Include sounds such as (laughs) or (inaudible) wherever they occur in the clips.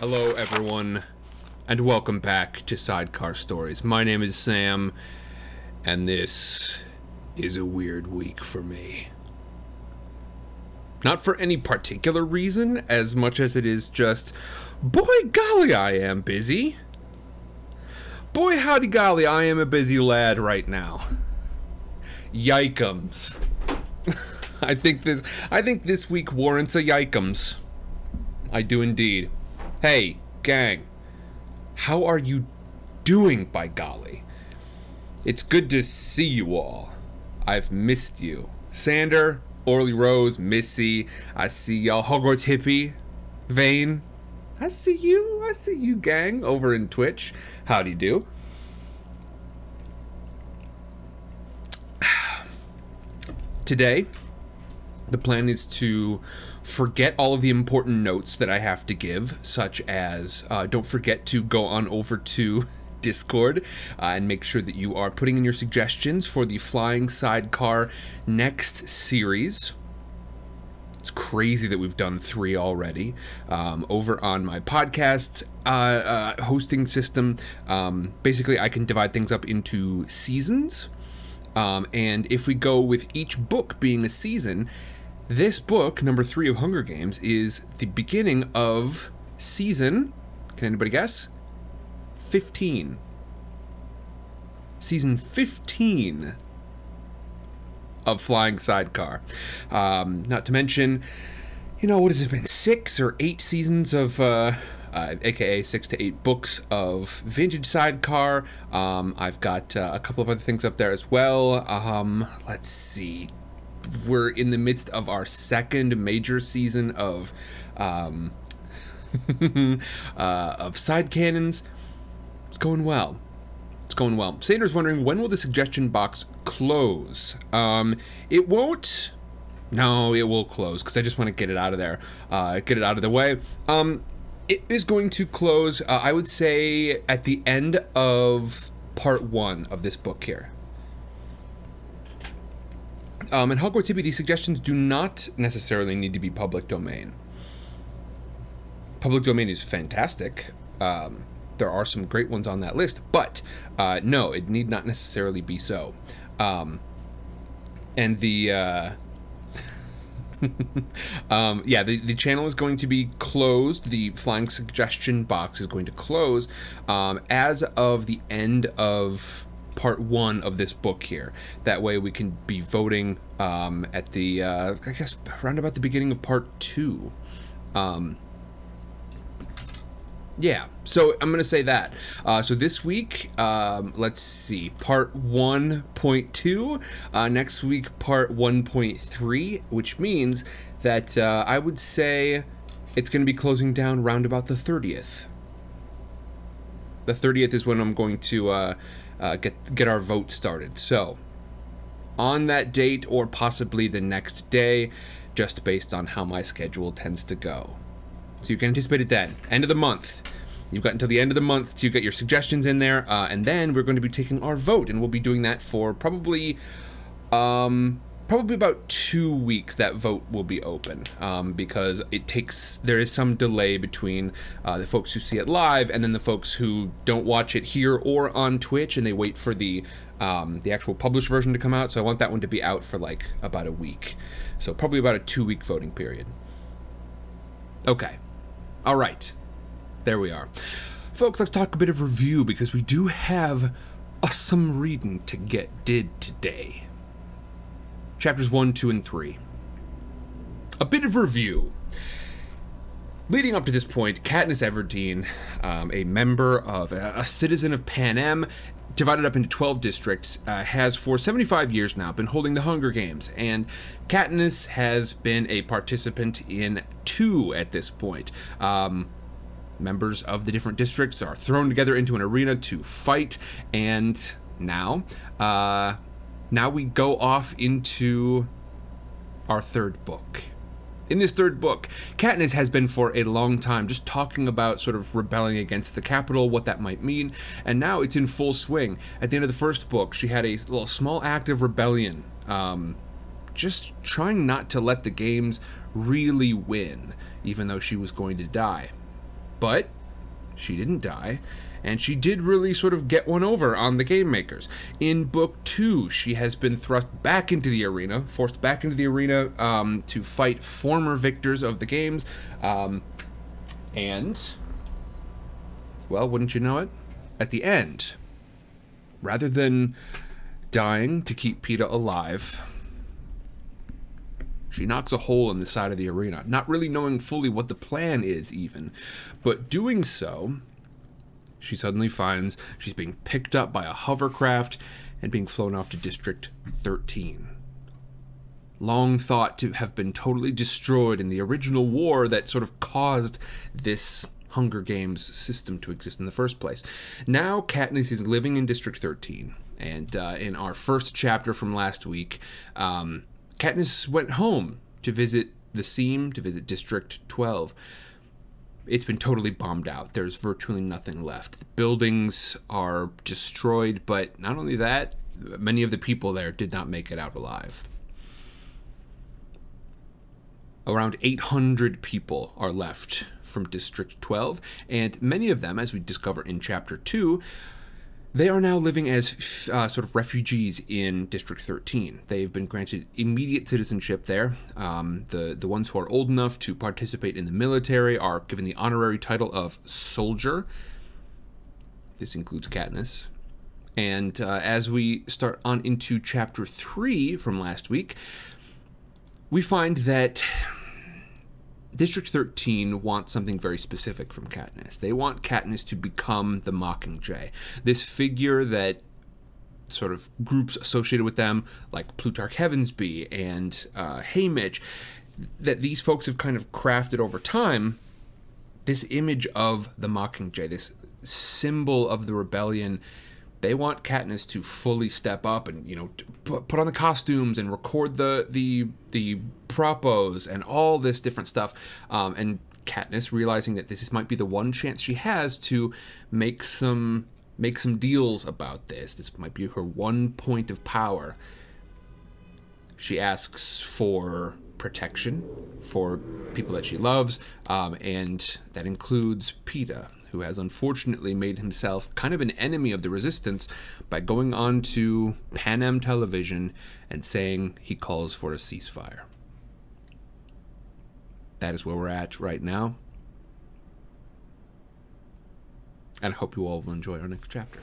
Hello, everyone, and welcome back to Sidecar Stories. My name is Sam, and this is a weird week for me. Not for any particular reason, as much as it is just, boy golly, I am busy. Boy howdy golly, I am a busy lad right now. Yikums. (laughs) I think this I think this week warrants a yikums. I do indeed. Hey, gang. How are you doing by golly? It's good to see you all. I've missed you. Sander, Orly Rose, Missy, I see y'all. Hogwarts Hippie, Vane. I see you. I see you, gang, over in Twitch. How do. You do? (sighs) Today, the plan is to forget all of the important notes that I have to give, such as uh, don't forget to go on over to (laughs) Discord uh, and make sure that you are putting in your suggestions for the Flying Sidecar next series. It's crazy that we've done three already. Um, over on my podcast uh, uh, hosting system, um, basically, I can divide things up into seasons. Um, and if we go with each book being a season, this book, number three of Hunger Games, is the beginning of season. Can anybody guess? 15. Season 15 of Flying Sidecar. Um, not to mention, you know, what has it been? Six or eight seasons of. Uh, uh, aka six to eight books of vintage sidecar. Um, I've got uh, a couple of other things up there as well. Um, let's see. We're in the midst of our second major season of um, (laughs) uh, of side cannons. It's going well. It's going well. Sander's wondering when will the suggestion box close? Um, it won't. No, it will close because I just want to get it out of there, uh, get it out of the way. Um, it is going to close, uh, I would say, at the end of part one of this book here. Um, and Hogwarts Hippie, these suggestions do not necessarily need to be public domain. Public domain is fantastic. Um, there are some great ones on that list, but uh, no, it need not necessarily be so. Um, and the. Uh, (laughs) um, yeah, the, the channel is going to be closed. The flying suggestion box is going to close um, as of the end of part one of this book here. That way we can be voting um, at the, uh, I guess, around about the beginning of part two. Um, yeah, so I'm gonna say that. Uh, so this week, um, let's see, part 1.2. Uh, next week, part 1.3, which means that uh, I would say it's gonna be closing down round about the 30th. The 30th is when I'm going to uh, get get our vote started. So on that date, or possibly the next day, just based on how my schedule tends to go. So you can anticipate it then. End of the month. You've got until the end of the month to get your suggestions in there, uh, and then we're going to be taking our vote, and we'll be doing that for probably, um, probably about two weeks. That vote will be open um, because it takes. There is some delay between uh, the folks who see it live and then the folks who don't watch it here or on Twitch, and they wait for the um, the actual published version to come out. So I want that one to be out for like about a week. So probably about a two week voting period. Okay. All right. There we are. Folks, let's talk a bit of review because we do have some reading to get did today. Chapters 1, 2, and 3. A bit of review. Leading up to this point, Katniss Everdeen, um, a member of a, a citizen of Pan Panem, divided up into 12 districts, uh, has for 75 years now been holding the Hunger Games, and Katniss has been a participant in two at this point. Um, members of the different districts are thrown together into an arena to fight, and now, uh, now we go off into our third book. In this third book, Katniss has been for a long time just talking about sort of rebelling against the Capitol, what that might mean, and now it's in full swing. At the end of the first book, she had a little small act of rebellion, um, just trying not to let the games really win, even though she was going to die. But she didn't die, and she did really sort of get one over on the game makers. In book two, she has been thrust back into the arena, forced back into the arena um, to fight former victors of the games, um, and well, wouldn't you know it? At the end, rather than dying to keep Peeta alive, she knocks a hole in the side of the arena, not really knowing fully what the plan is, even. But doing so, she suddenly finds she's being picked up by a hovercraft and being flown off to District 13. Long thought to have been totally destroyed in the original war that sort of caused this Hunger Games system to exist in the first place. Now, Katniss is living in District 13. And uh, in our first chapter from last week, um, Katniss went home to visit the Seam, to visit District 12. It's been totally bombed out. There's virtually nothing left. The buildings are destroyed, but not only that, many of the people there did not make it out alive. Around 800 people are left from District 12, and many of them, as we discover in Chapter 2, they are now living as uh, sort of refugees in District 13. They've been granted immediate citizenship there. Um, the the ones who are old enough to participate in the military are given the honorary title of soldier. This includes Katniss. And uh, as we start on into Chapter 3 from last week, we find that District 13 wants something very specific from Katniss. They want Katniss to become the Mockingjay, this figure that sort of groups associated with them, like Plutarch Heavensbee and uh, Haymitch, that these folks have kind of crafted over time. This image of the Mockingjay, this symbol of the rebellion they want Katniss to fully step up and you know put on the costumes and record the the the propos and all this different stuff. Um, and Katniss realizing that this might be the one chance she has to make some make some deals about this. This might be her one point of power. She asks for protection for people that she loves, um, and that includes Peeta, who has unfortunately made himself kind of an enemy of the resistance by going on to Panem television and saying he calls for a ceasefire. That is where we're at right now. And I hope you all will enjoy our next chapter.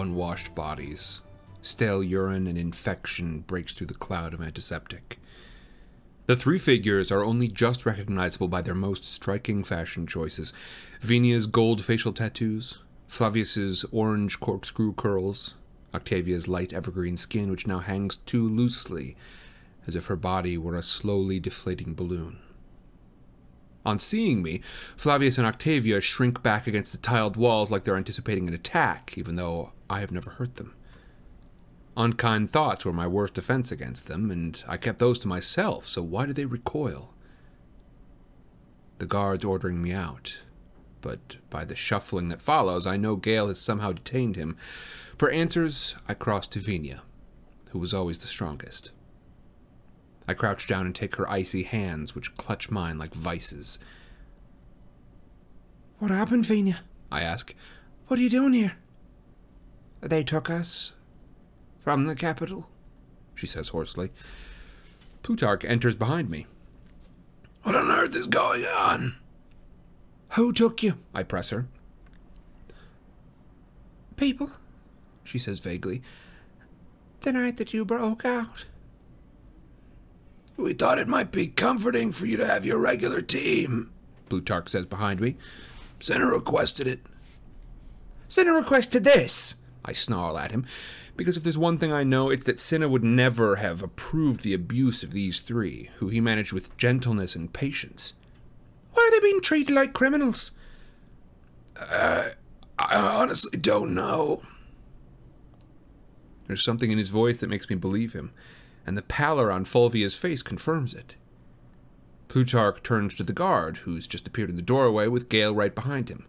Unwashed bodies, stale urine, and infection breaks through the cloud of antiseptic. The three figures are only just recognizable by their most striking fashion choices Venia's gold facial tattoos, Flavius's orange corkscrew curls, Octavia's light evergreen skin, which now hangs too loosely, as if her body were a slowly deflating balloon. On seeing me, Flavius and Octavia shrink back against the tiled walls like they're anticipating an attack, even though I have never hurt them. Unkind thoughts were my worst defense against them, and I kept those to myself, so why do they recoil? The guard's ordering me out, but by the shuffling that follows, I know Gale has somehow detained him. For answers, I cross to Venia, who was always the strongest. I crouch down and take her icy hands, which clutch mine like vices. What happened, Venia? I ask. What are you doing here? They took us from the Capitol, she says hoarsely. Plutarch enters behind me. What on earth is going on? Who took you? I press her. People, she says vaguely. The night that you broke out. We thought it might be comforting for you to have your regular team, Plutarch says behind me. Cinna requested it. Cinna requested this, I snarl at him, because if there's one thing I know, it's that Cinna would never have approved the abuse of these three, who he managed with gentleness and patience. Why are they being treated like criminals? Uh, I honestly don't know. There's something in his voice that makes me believe him, and the pallor on Fulvia's face confirms it. Plutarch turns to the guard, who's just appeared in the doorway with Gale right behind him.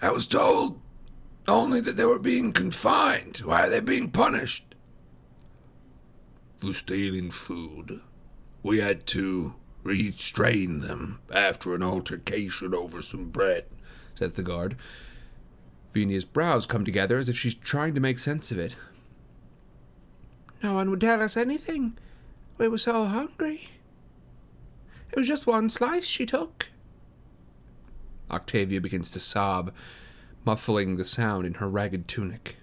I was told only that they were being confined. Why are they being punished? For stealing food. We had to restrain them after an altercation over some bread, says the guard. Venia's brows come together as if she's trying to make sense of it. No one would tell us anything. We were so hungry. It was just one slice she took. Octavia begins to sob, muffling the sound in her ragged tunic.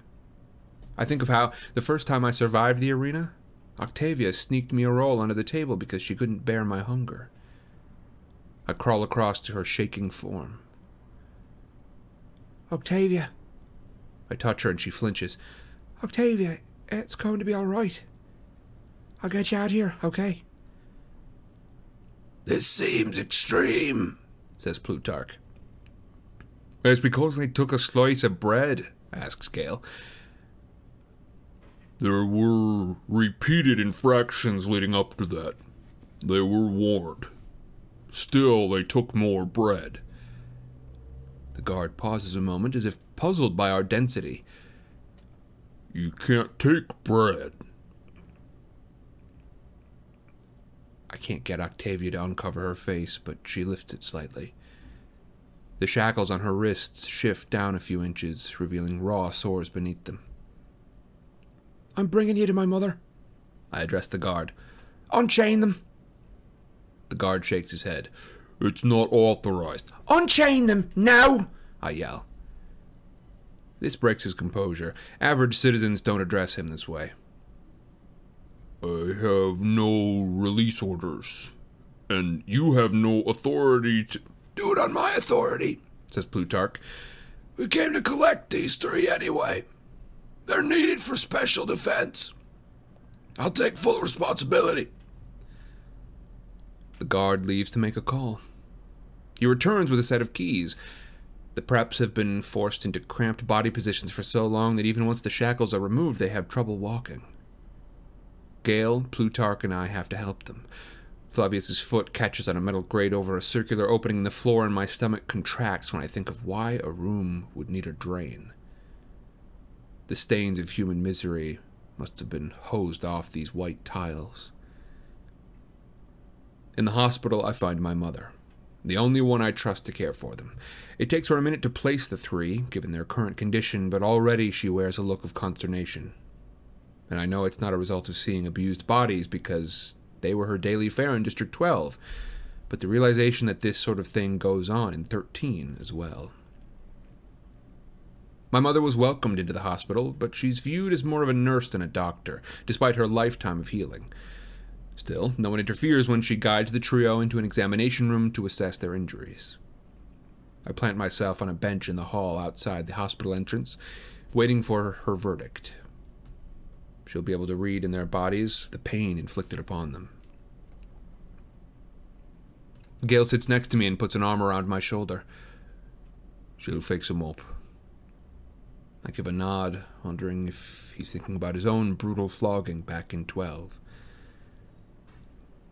I think of how, the first time I survived the arena, Octavia sneaked me a roll under the table because she couldn't bear my hunger. I crawl across to her shaking form. Octavia. I touch her and she flinches. Octavia, it's going to be all right. I'll get you out here, okay? This seems extreme, says Plutarch. It's because they took a slice of bread, asks Gale. There were repeated infractions leading up to that. They were warned. Still, they took more bread. The guard pauses a moment as if puzzled by our density. You can't take bread. I can't get Octavia to uncover her face, but she lifts it slightly. The shackles on her wrists shift down a few inches, revealing raw sores beneath them. I'm bringing you to my mother. I address the guard. Unchain them. The guard shakes his head. It's not authorized. Unchain them, now! I yell. This breaks his composure. Average citizens don't address him this way. I have no release orders, and you have no authority to. Do it on my authority, says Plutarch. We came to collect these three anyway. They're needed for special defense. I'll take full responsibility. The guard leaves to make a call. He returns with a set of keys. The preps have been forced into cramped body positions for so long that even once the shackles are removed, they have trouble walking. Gale, Plutarch, and I have to help them. Flavius's foot catches on a metal grate over a circular opening in the floor, and my stomach contracts when I think of why a room would need a drain. The stains of human misery must have been hosed off these white tiles. In the hospital, I find my mother, the only one I trust to care for them. It takes her a minute to place the three, given their current condition, but already she wears a look of consternation. And I know it's not a result of seeing abused bodies because they were her daily fare in District 12, but the realization that this sort of thing goes on in 13 as well. My mother was welcomed into the hospital, but she's viewed as more of a nurse than a doctor, despite her lifetime of healing. Still, no one interferes when she guides the trio into an examination room to assess their injuries. I plant myself on a bench in the hall outside the hospital entrance, waiting for her verdict. She'll be able to read in their bodies the pain inflicted upon them. Gale sits next to me and puts an arm around my shoulder. She'll fix him up. I give a nod, wondering if he's thinking about his own brutal flogging back in 12.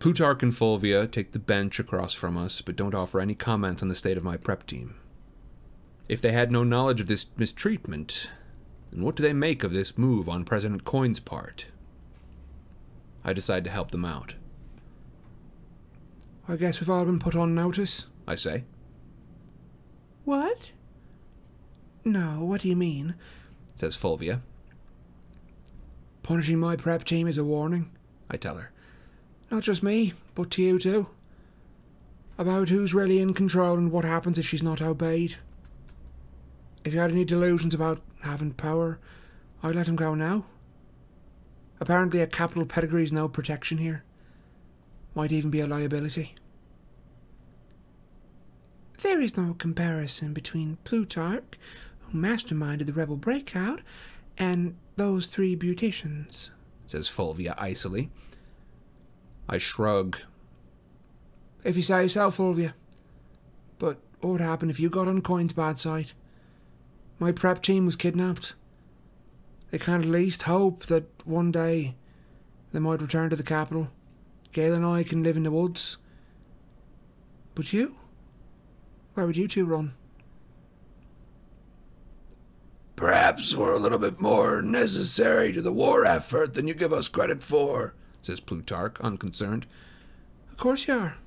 Plutarch and Fulvia take the bench across from us, but don't offer any comment on the state of my prep team. If they had no knowledge of this mistreatment, then what do they make of this move on President Coin's part? I decide to help them out. I guess we've all been put on notice. I say. What? No, what do you mean? says Fulvia. Punishing my prep team is a warning, I tell her. Not just me, but to you too. About who's really in control and what happens if she's not obeyed. If you had any delusions about having power, I'd let him go now. Apparently, a Capitol pedigree's no protection here. Might even be a liability. There is no comparison between Plutarch, who masterminded the rebel breakout, and those three beauticians, says Fulvia icily. I shrug. If you say so, Fulvia. But what would happen if you got on Coin's bad side? My prep team was kidnapped. They can at least hope that one day they might return to the Capitol. Gale and I can live in the woods. But you? Where would you two run? Perhaps we're a little bit more necessary to the war effort than you give us credit for, says Plutarch, unconcerned. Of course you are.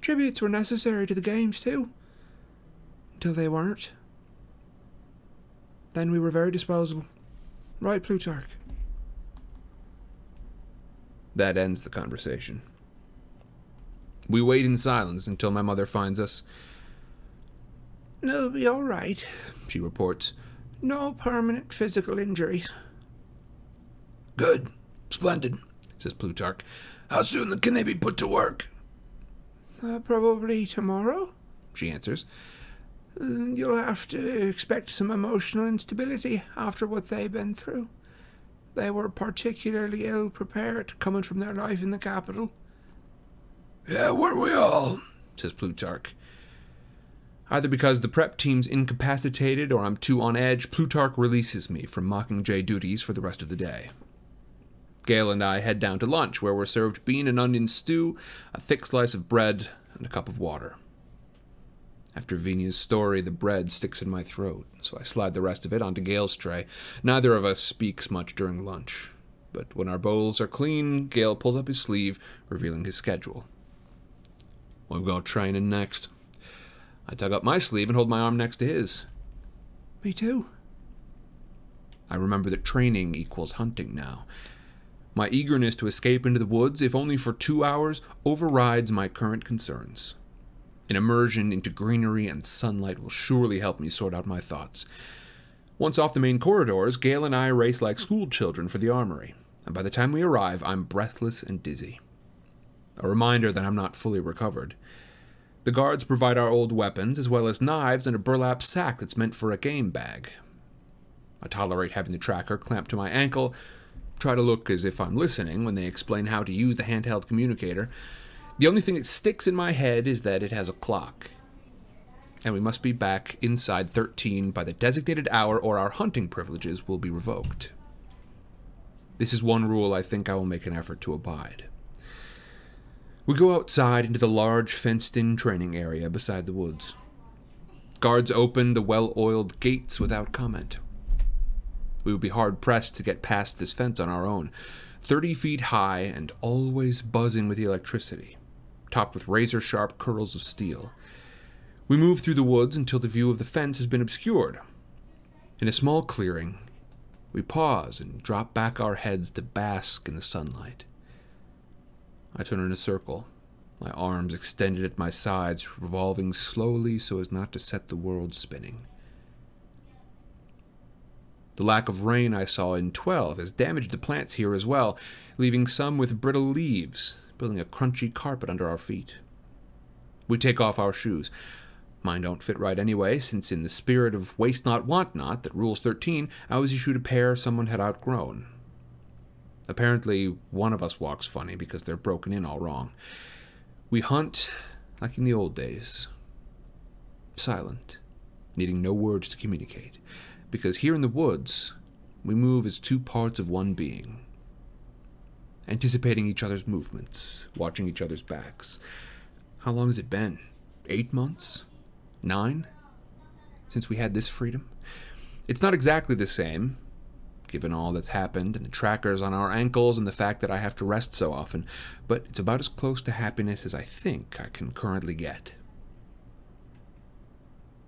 Tributes were necessary to the games, too. Until they weren't. Then we were very disposable. Right, Plutarch? That ends the conversation. We wait in silence until my mother finds us. It'll be all right, she reports. No permanent physical injuries. Good. Splendid, says Plutarch. How soon can they be put to work? Uh, probably tomorrow, she answers. Uh, you'll have to expect some emotional instability after what they've been through. They were particularly ill prepared coming from their life in the Capitol. Yeah, weren't we all? says Plutarch. Either because the prep team's incapacitated or I'm too on edge, Plutarch releases me from Mockingjay duties for the rest of the day. Gale and I head down to lunch, where we're served bean and onion stew, a thick slice of bread, and a cup of water. After Venia's story, the bread sticks in my throat, so I slide the rest of it onto Gale's tray. Neither of us speaks much during lunch, but when our bowls are clean, Gale pulls up his sleeve, revealing his schedule. We've got training next. I tug up my sleeve and hold my arm next to his. Me too. I remember that training equals hunting now. My eagerness to escape into the woods, if only for two hours, overrides my current concerns. An immersion into greenery and sunlight will surely help me sort out my thoughts. Once off the main corridors, Gale and I race like school children for the armory, and by the time we arrive, I'm breathless and dizzy. A reminder that I'm not fully recovered. The guards provide our old weapons, as well as knives and a burlap sack that's meant for a game bag. I tolerate having the tracker clamped to my ankle, try to look as if I'm listening when they explain how to use the handheld communicator. The only thing that sticks in my head is that it has a clock. And we must be back inside 13 by the designated hour, or our hunting privileges will be revoked. This is one rule I think I will make an effort to abide. We go outside into the large fenced in training area beside the woods. Guards open the well oiled gates without comment. We would be hard pressed to get past this fence on our own, 30 feet high and always buzzing with electricity, topped with razor sharp curls of steel. We move through the woods until the view of the fence has been obscured. In a small clearing, we pause and drop back our heads to bask in the sunlight. I turn in a circle, my arms extended at my sides, revolving slowly so as not to set the world spinning. The lack of rain I saw in 12 has damaged the plants here as well, leaving some with brittle leaves, building a crunchy carpet under our feet. We take off our shoes. Mine don't fit right anyway, since in the spirit of waste not, want not that rules 13, I was issued a pair someone had outgrown. Apparently, one of us walks funny because they're broken in all wrong. We hunt like in the old days. Silent, needing no words to communicate. Because here in the woods, we move as two parts of one being. Anticipating each other's movements, watching each other's backs. How long has it been? Eight months? Nine? Since we had this freedom? It's not exactly the same, given all that's happened and the trackers on our ankles and the fact that I have to rest so often, but it's about as close to happiness as I think I can currently get.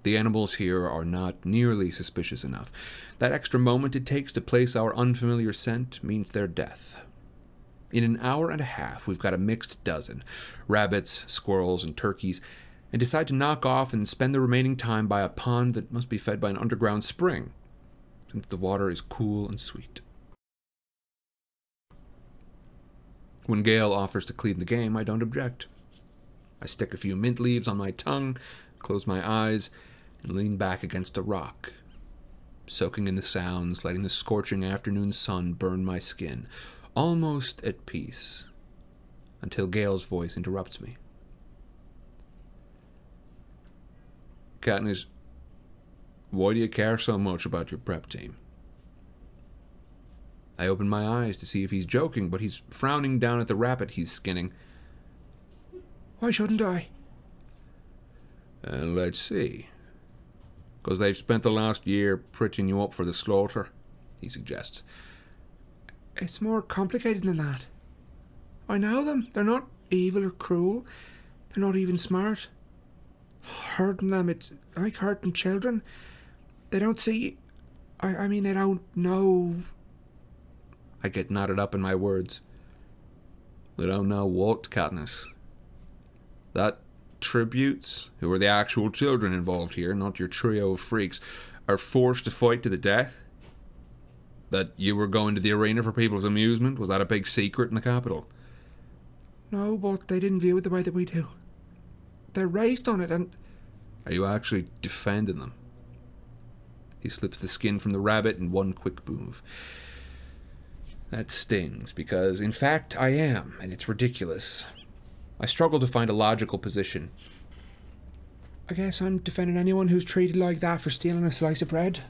The animals here are not nearly suspicious enough. That extra moment it takes to place our unfamiliar scent means their death. In an hour and a half, we've got a mixed dozen rabbits, squirrels, and turkeys and decide to knock off and spend the remaining time by a pond that must be fed by an underground spring since the water is cool and sweet. When Gale offers to clean the game, I don't object. I stick a few mint leaves on my tongue, close my eyes, and lean back against a rock, soaking in the sounds, letting the scorching afternoon sun burn my skin, almost at peace, until Gale's voice interrupts me. Katniss, why do you care so much about your prep team? I open my eyes to see if he's joking, but he's frowning down at the rabbit he's skinning. Why shouldn't I? Uh, let's see. Because they've spent the last year pretting you up for the slaughter, he suggests. It's more complicated than that. I know them. They're not evil or cruel. They're not even smart. Hurting them, it's like hurting children. They don't see. I, I mean, they don't know. I get knotted up in my words. They don't know what, Katniss. That tributes, who are the actual children involved here, not your trio of freaks, are forced to fight to the death? That you were going to the arena for people's amusement? Was that a big secret in the Capitol? No, but they didn't view it the way that we do. They're raised on it, and Are you actually defending them? He slips the skin from the rabbit in one quick move. That stings, because in fact I am, and it's ridiculous. I struggle to find a logical position. I guess I'm defending anyone who's treated like that for stealing a slice of bread.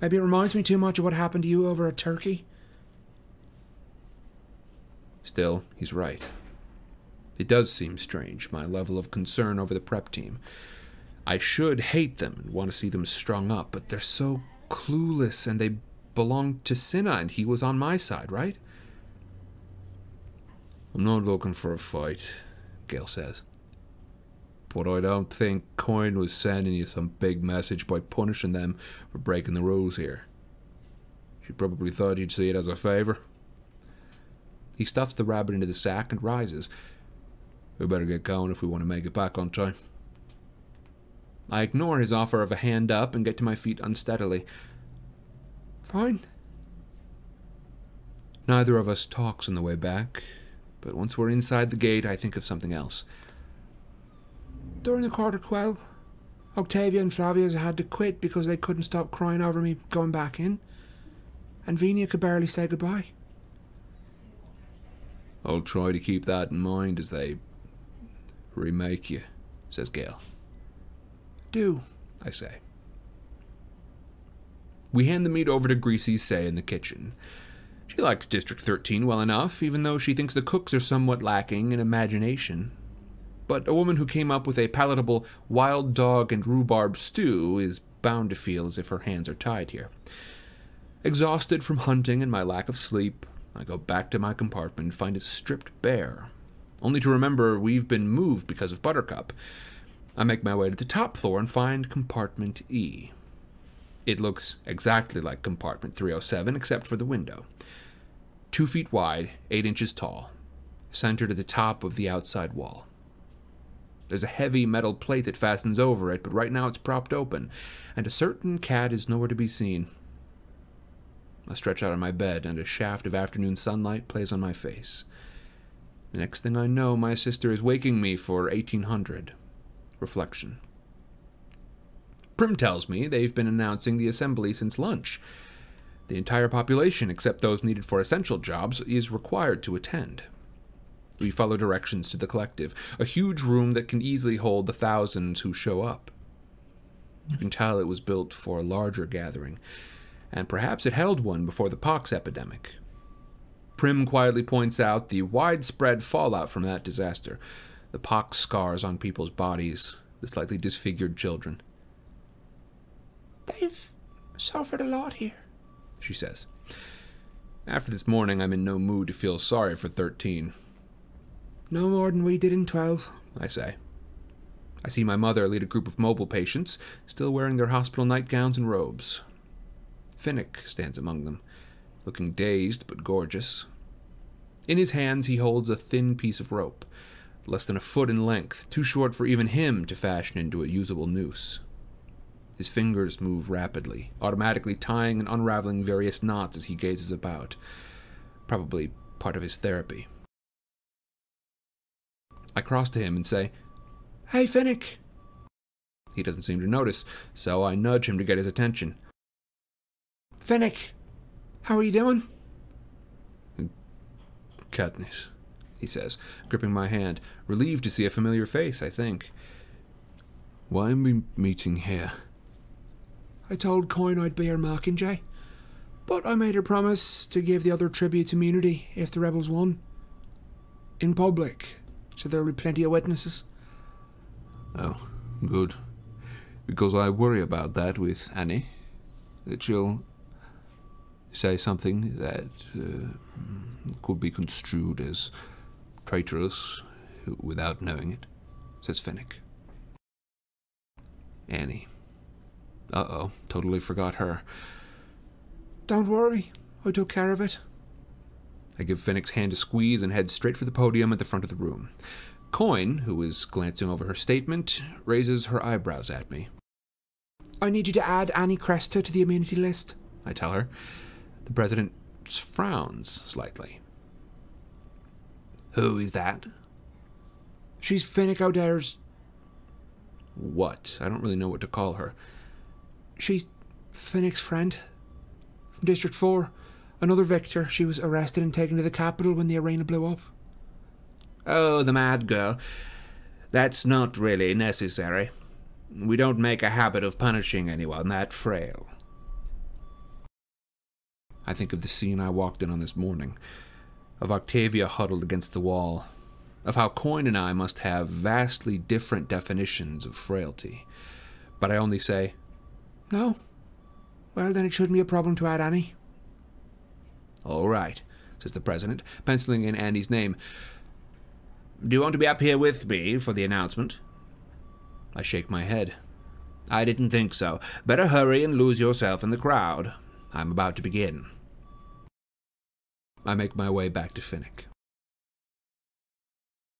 Maybe it reminds me too much of what happened to you over at Turkey. Still, he's right. It does seem strange, my level of concern over the prep team. I should hate them and want to see them strung up, but they're so clueless and they belong to Cinna and he was on my side, right? I'm not looking for a fight, Gale says. But I don't think Coin was sending you some big message by punishing them for breaking the rules here. She probably thought you'd see it as a favor. He stuffs the rabbit into the sack and rises. We better get going if we want to make it back on time. I ignore his offer of a hand up and get to my feet unsteadily. Fine. Neither of us talks on the way back, but once we're inside the gate, I think of something else. During the quarter quell, Octavia and Flavius had to quit because they couldn't stop crying over me going back in. And Venia could barely say goodbye. I'll try to keep that in mind as they remake you, says Gale. Do. I say. We hand the meat over to Greasy Sae in the kitchen. She likes District 13 well enough, even though she thinks the cooks are somewhat lacking in imagination. But a woman who came up with a palatable wild dog and rhubarb stew is bound to feel as if her hands are tied here. Exhausted from hunting and my lack of sleep, I go back to my compartment and find it stripped bare, only to remember we've been moved because of Buttercup. I make my way to the top floor and find compartment E. It looks exactly like compartment 307 except for the window. Two feet wide, eight inches tall, centered at the top of the outside wall. There's a heavy metal plate that fastens over it, but right now it's propped open, and a certain cat is nowhere to be seen. I stretch out on my bed, and a shaft of afternoon sunlight plays on my face. The next thing I know, my sister is waking me for 1800. Reflection. Prim tells me they've been announcing the assembly since lunch. The entire population, except those needed for essential jobs, is required to attend. We follow directions to the collective, a huge room that can easily hold the thousands who show up. You can tell it was built for a larger gathering, and perhaps it held one before the pox epidemic. Prim quietly points out the widespread fallout from that disaster the pox scars on people's bodies, the slightly disfigured children. They've suffered a lot here. she says. After this morning, I'm in no mood to feel sorry for 13, No more than we did in 12. I say. I see my mother lead a group of mobile patients, still wearing their hospital nightgowns and robes. Finnick stands among them, looking dazed but gorgeous. In his hands, he holds a thin piece of rope, less than a foot in length, too short for even him to fashion into a usable noose. His fingers move rapidly, automatically tying and unraveling various knots as he gazes about. Probably part of his therapy. I cross to him and say, Hey, Finnick. He doesn't seem to notice, so I nudge him to get his attention. Finnick, how are you doing? Katniss, he says, gripping my hand, relieved to see a familiar face, I think. Why am we meeting here? I told Coin I'd be her Mockingjay, but I made her promise to give the other tribute immunity if the rebels won. In public, so there'll be plenty of witnesses. Oh, good. Because I worry about that with Annie. That she'll say something that uh, could be construed as traitorous without knowing it, says Finnick. Annie. Uh oh, totally forgot her. Don't worry, I took care of it. I give Finnick's hand a squeeze and head straight for the podium at the front of the room. Coin, who is glancing over her statement, raises her eyebrows at me. I need you to add Annie Cresta to the immunity list, I tell her. The president frowns slightly. Who is that? She's Finnick Odair's. What? I don't really know what to call her. She's Finnick's friend. From District 4. Another Victor. She was arrested and taken to the Capitol when the arena blew up. Oh, the mad girl. That's not really necessary. We don't make a habit of punishing anyone that frail. I think of the scene I walked in on this morning, of Octavia huddled against the wall, of how Coin and I must have vastly different definitions of frailty. But I only say, No. Well, then it shouldn't be a problem to add Annie. All right, says the president, penciling in Annie's name. Do you want to be up here with me for the announcement? I shake my head. I didn't think so. Better hurry and lose yourself in the crowd. I'm about to begin. I make my way back to Finnick.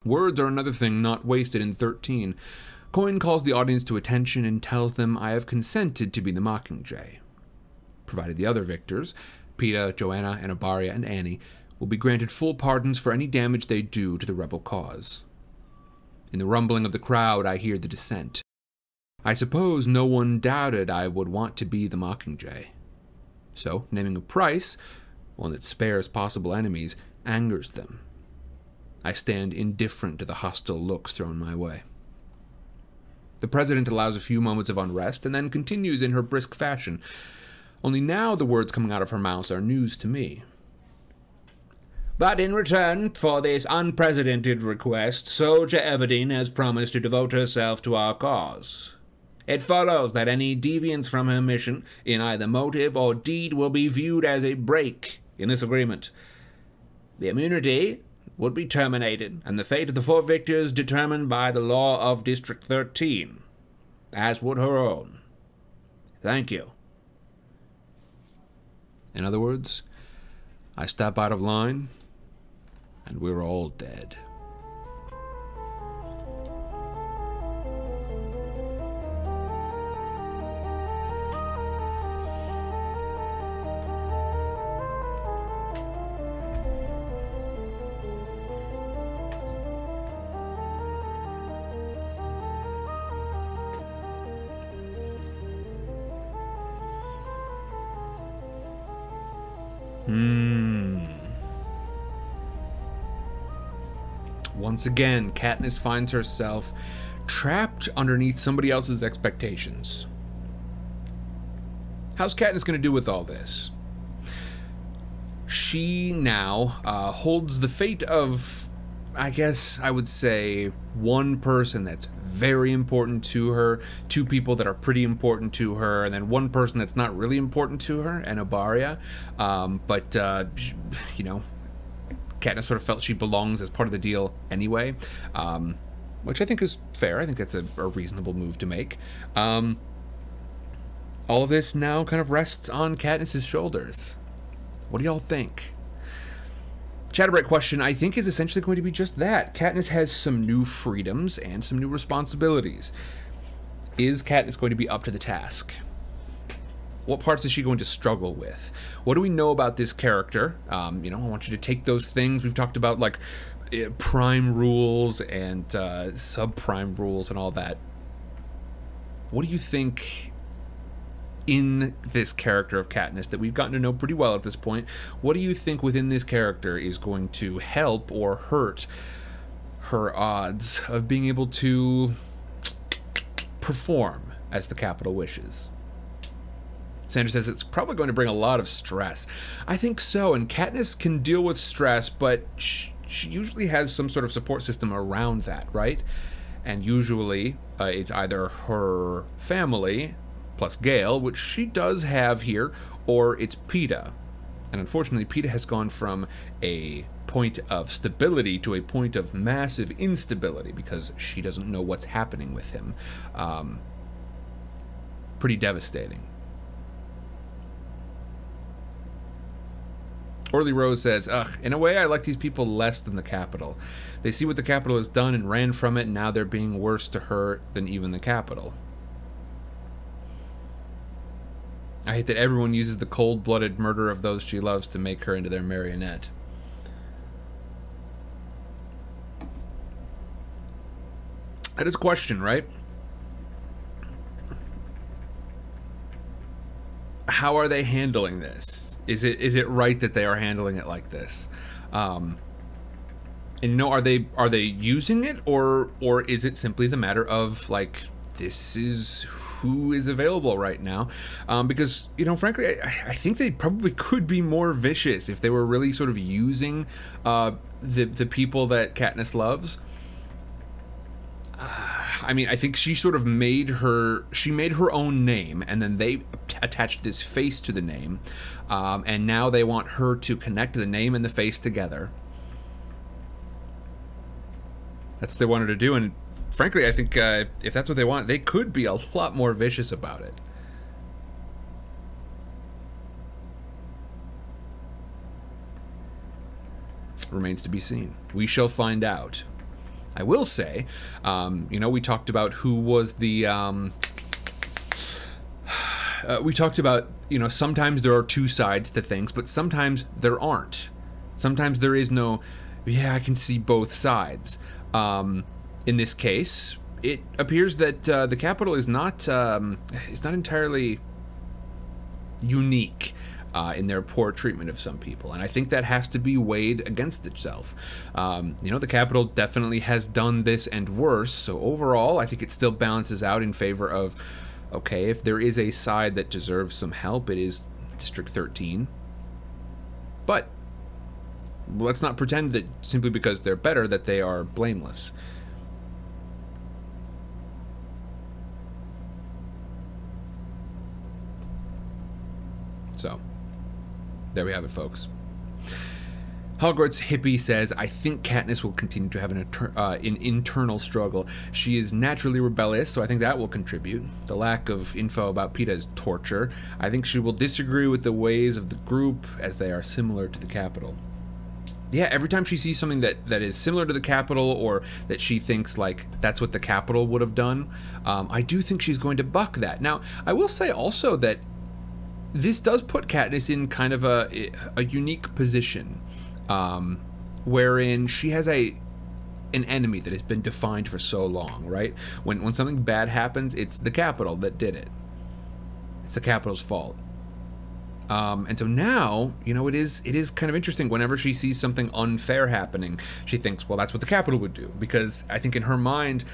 Words are another thing not wasted in 13. Coin calls the audience to attention and tells them I have consented to be the Mockingjay. Provided the other victors, Peeta, Johanna, and Abaria, and Annie, will be granted full pardons for any damage they do to the rebel cause. In the rumbling of the crowd, I hear the dissent. I suppose no one doubted I would want to be the Mockingjay. So, naming a price, one that spares possible enemies, angers them. I stand indifferent to the hostile looks thrown my way. The president allows a few moments of unrest and then continues in her brisk fashion. Only now the words coming out of her mouth are news to me. But in return for this unprecedented request, Soldier Everdeen has promised to devote herself to our cause. It follows that any deviance from her mission, in either motive or deed, will be viewed as a break in this agreement. The immunity would be terminated, and the fate of the four victors determined by the law of District 13, as would her own. Thank you. In other words, I step out of line and we're all dead. Once again, Katniss finds herself trapped underneath somebody else's expectations. How's Katniss going to do with all this? She now uh, holds the fate of, I guess I would say, one person that's very important to her, two people that are pretty important to her, and then one person that's not really important to her, and Abaria. Um, but, uh, you know, Katniss sort of felt she belongs as part of the deal anyway, um, which I think is fair. I think that's a, a reasonable move to make. Um, all of this now kind of rests on Katniss's shoulders. What do y'all think? Chatterbreak question, I think, is essentially going to be just that. Katniss has some new freedoms and some new responsibilities. Is Katniss going to be up to the task? What parts is she going to struggle with? What do we know about this character? Um, you know, I want you to take those things we've talked about, like eh, prime rules and uh, subprime rules and all that. What do you think in this character of Katniss that we've gotten to know pretty well at this point. What do you think within this character is going to help or hurt her odds of being able to perform as the Capitol wishes? Sandra says it's probably going to bring a lot of stress. I think so, and Katniss can deal with stress, but she, she usually has some sort of support system around that, right? And usually uh, it's either her family plus Gale, which she does have here, or it's Peeta. And unfortunately, Peeta has gone from a point of stability to a point of massive instability because she doesn't know what's happening with him. Um, pretty devastating. Orly Rose says, Ugh, in a way, I like these people less than the Capitol. They see what the Capitol has done and ran from it, and now they're being worse to her than even the Capitol. I hate that everyone uses the cold blooded murder of those she loves to make her into their marionette. That is a question, right? How are they handling this? Is it is it right that they are handling it like this? Um, and you know, are they are they using it, or or is it simply the matter of like this is who is available right now? Um, because you know, frankly, I, I think they probably could be more vicious if they were really sort of using uh, the the people that Katniss loves. I mean, I think she sort of made her she made her own name, and then they attached this face to the name, um, and now they want her to connect the name and the face together. That's what they wanted to do, and frankly, I think uh, if that's what they want, they could be a lot more vicious about it. Remains to be seen. We shall find out. I will say, um, you know, we talked about who was the. Um, uh, we talked about, you know, sometimes there are two sides to things, but sometimes there aren't. Sometimes there is no, yeah, I can see both sides. Um, in this case, it appears that uh, the Capitol is not um, is not entirely unique uh, in their poor treatment of some people. And I think that has to be weighed against itself. Um, you know, the Capitol definitely has done this and worse. So overall, I think it still balances out in favor of okay, if there is a side that deserves some help, it is District 13. But let's not pretend that simply because they're better that they are blameless. So, there we have it, folks. Hogwarts hippie says, "I think Katniss will continue to have an, uh, an, internal struggle. She is naturally rebellious, so I think that will contribute. The lack of info about Peeta's torture. I think she will disagree with the ways of the group as they are similar to the Capitol." Yeah, every time she sees something that, that is similar to the Capitol or that she thinks like that's what the Capitol would have done, um, I do think she's going to buck that. Now, I will say also that this does put Katniss in kind of a a unique position, um, wherein she has a an enemy that has been defined for so long. Right? When when something bad happens, it's the Capitol that did it. It's the Capitol's fault. Um, and so now, you know, it is it is kind of interesting. Whenever she sees something unfair happening, she thinks, well, that's what the Capitol would do. Because I think in her mind,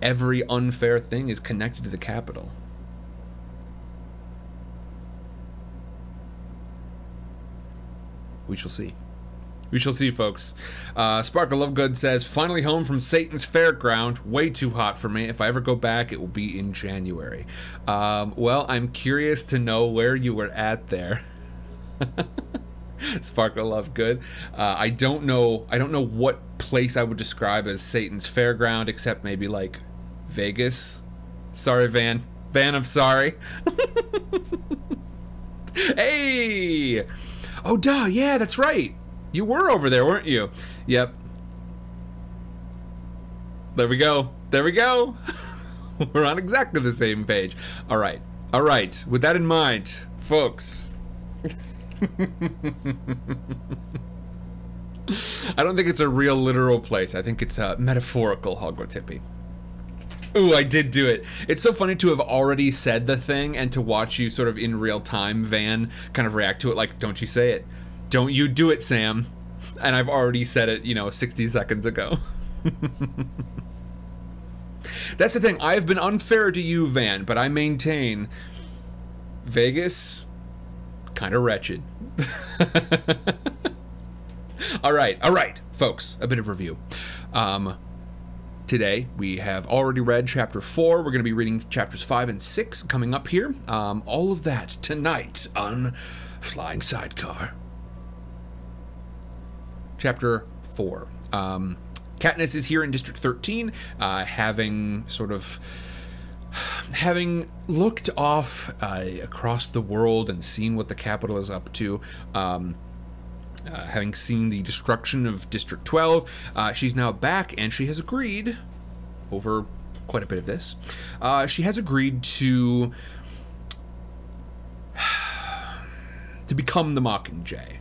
every unfair thing is connected to the Capitol. We shall see. We shall see, folks. Uh, Sparkle Lovegood says, finally home from Satan's Fairground. Way too hot for me. If I ever go back, it will be in January. Um, well, I'm curious to know where you were at there. (laughs) Sparkle Lovegood. Uh, I don't know. I don't know what place I would describe as Satan's Fairground, except maybe like Vegas. Sorry, Van. Van, I'm sorry. (laughs) hey. Oh, duh. Yeah, that's right. You were over there, weren't you? Yep. There we go. There we go. (laughs) we're on exactly the same page. All right. All right. With that in mind, folks. (laughs) I don't think it's a real literal place. I think it's a metaphorical Hogwarts. Ooh, I did do it. It's so funny to have already said the thing and to watch you sort of in real time, Van, kind of react to it like, don't you say it. Don't you do it, Sam. And I've already said it, you know, 60 seconds ago. (laughs) That's the thing. I've been unfair to you, Van, but I maintain Vegas kind of wretched. (laughs) all right, all right, folks, a bit of review. Um, today we have already read chapter four. We're going to be reading chapters five and six coming up here. Um, all of that tonight on Flying Sidecar. Chapter four. Um, Katniss is here in District 13, uh, having sort of having looked off uh, across the world and seen what the Capitol is up to. Um, uh, having seen the destruction of District 12, uh, she's now back and she has agreed, over quite a bit of this, uh, she has agreed to to become the Mockingjay.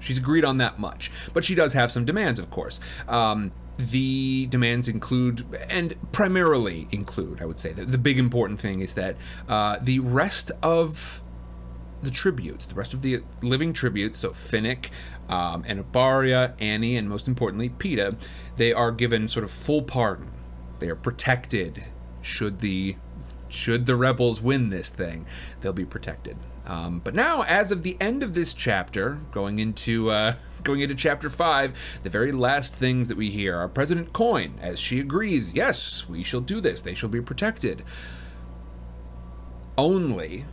She's agreed on that much, but she does have some demands, of course. Um, the demands include, and primarily include, I would say, that the big important thing is that uh, the rest of the tributes, the rest of the living tributes, so Finnick, um, Enobaria, Annie, and most importantly, Peeta, they are given sort of full pardon. They are protected should the should the rebels win this thing, they'll be protected. Um, but now, as of the end of this chapter, going into uh, (laughs) going into chapter five, the very last things that we hear are President Coin, as she agrees, yes, we shall do this. They shall be protected. Only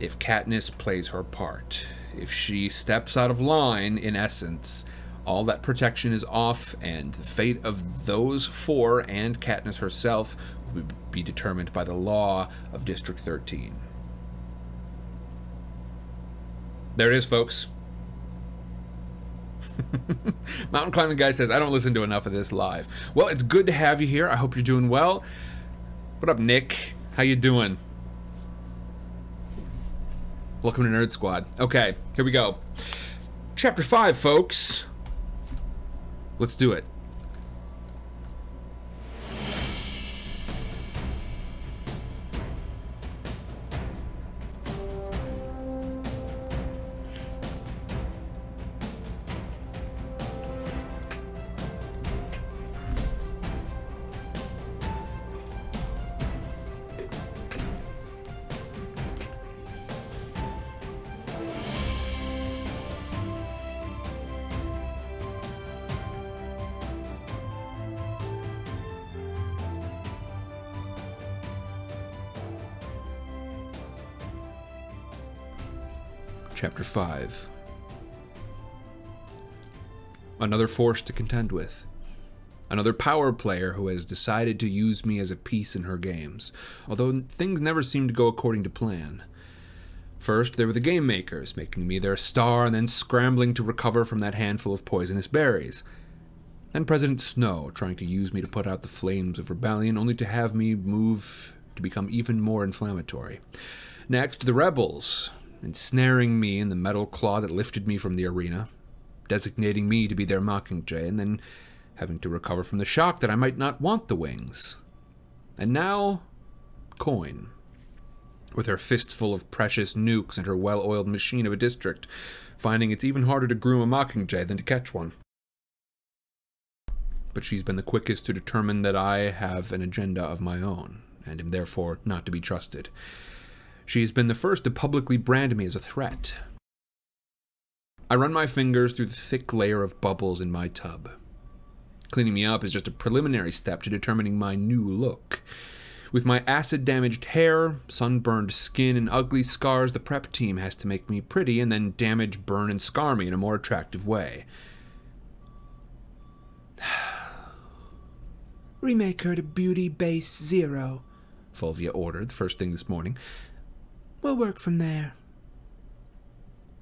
if Katniss plays her part. If she steps out of line, in essence, all that protection is off, and the fate of those four and Katniss herself will be determined by the law of District 13. There it is, folks. (laughs) Mountain climbing guy says, I don't listen to enough of this live. Well, it's good to have you here. I hope you're doing well. What up, Nick? How you doing? Welcome to Nerd Squad. Okay, here we go. Chapter 5, folks. Let's do it. Chapter 5 Another force to contend with. Another power player who has decided to use me as a piece in her games, although things never seem to go according to plan. First, there were the game makers, making me their star and then scrambling to recover from that handful of poisonous berries. Then President Snow, trying to use me to put out the flames of rebellion, only to have me move to become even more inflammatory. Next, the rebels, ensnaring me in the metal claw that lifted me from the arena, designating me to be their Mockingjay, and then having to recover from the shock that I might not want the wings. And now, Coin, with her fists full of precious nukes and her well oiled machine of a district, finding it's even harder to groom a Mockingjay than to catch one. But she's been the quickest to determine that I have an agenda of my own, and am therefore not to be trusted. She has been the first to publicly brand me as a threat. I run my fingers through the thick layer of bubbles in my tub. Cleaning me up is just a preliminary step to determining my new look. With my acid damaged hair, sunburned skin, and ugly scars, the prep team has to make me pretty and then damage, burn, and scar me in a more attractive way. (sighs) Remake her to Beauty Base Zero, Fulvia ordered the first thing this morning. We'll work from there.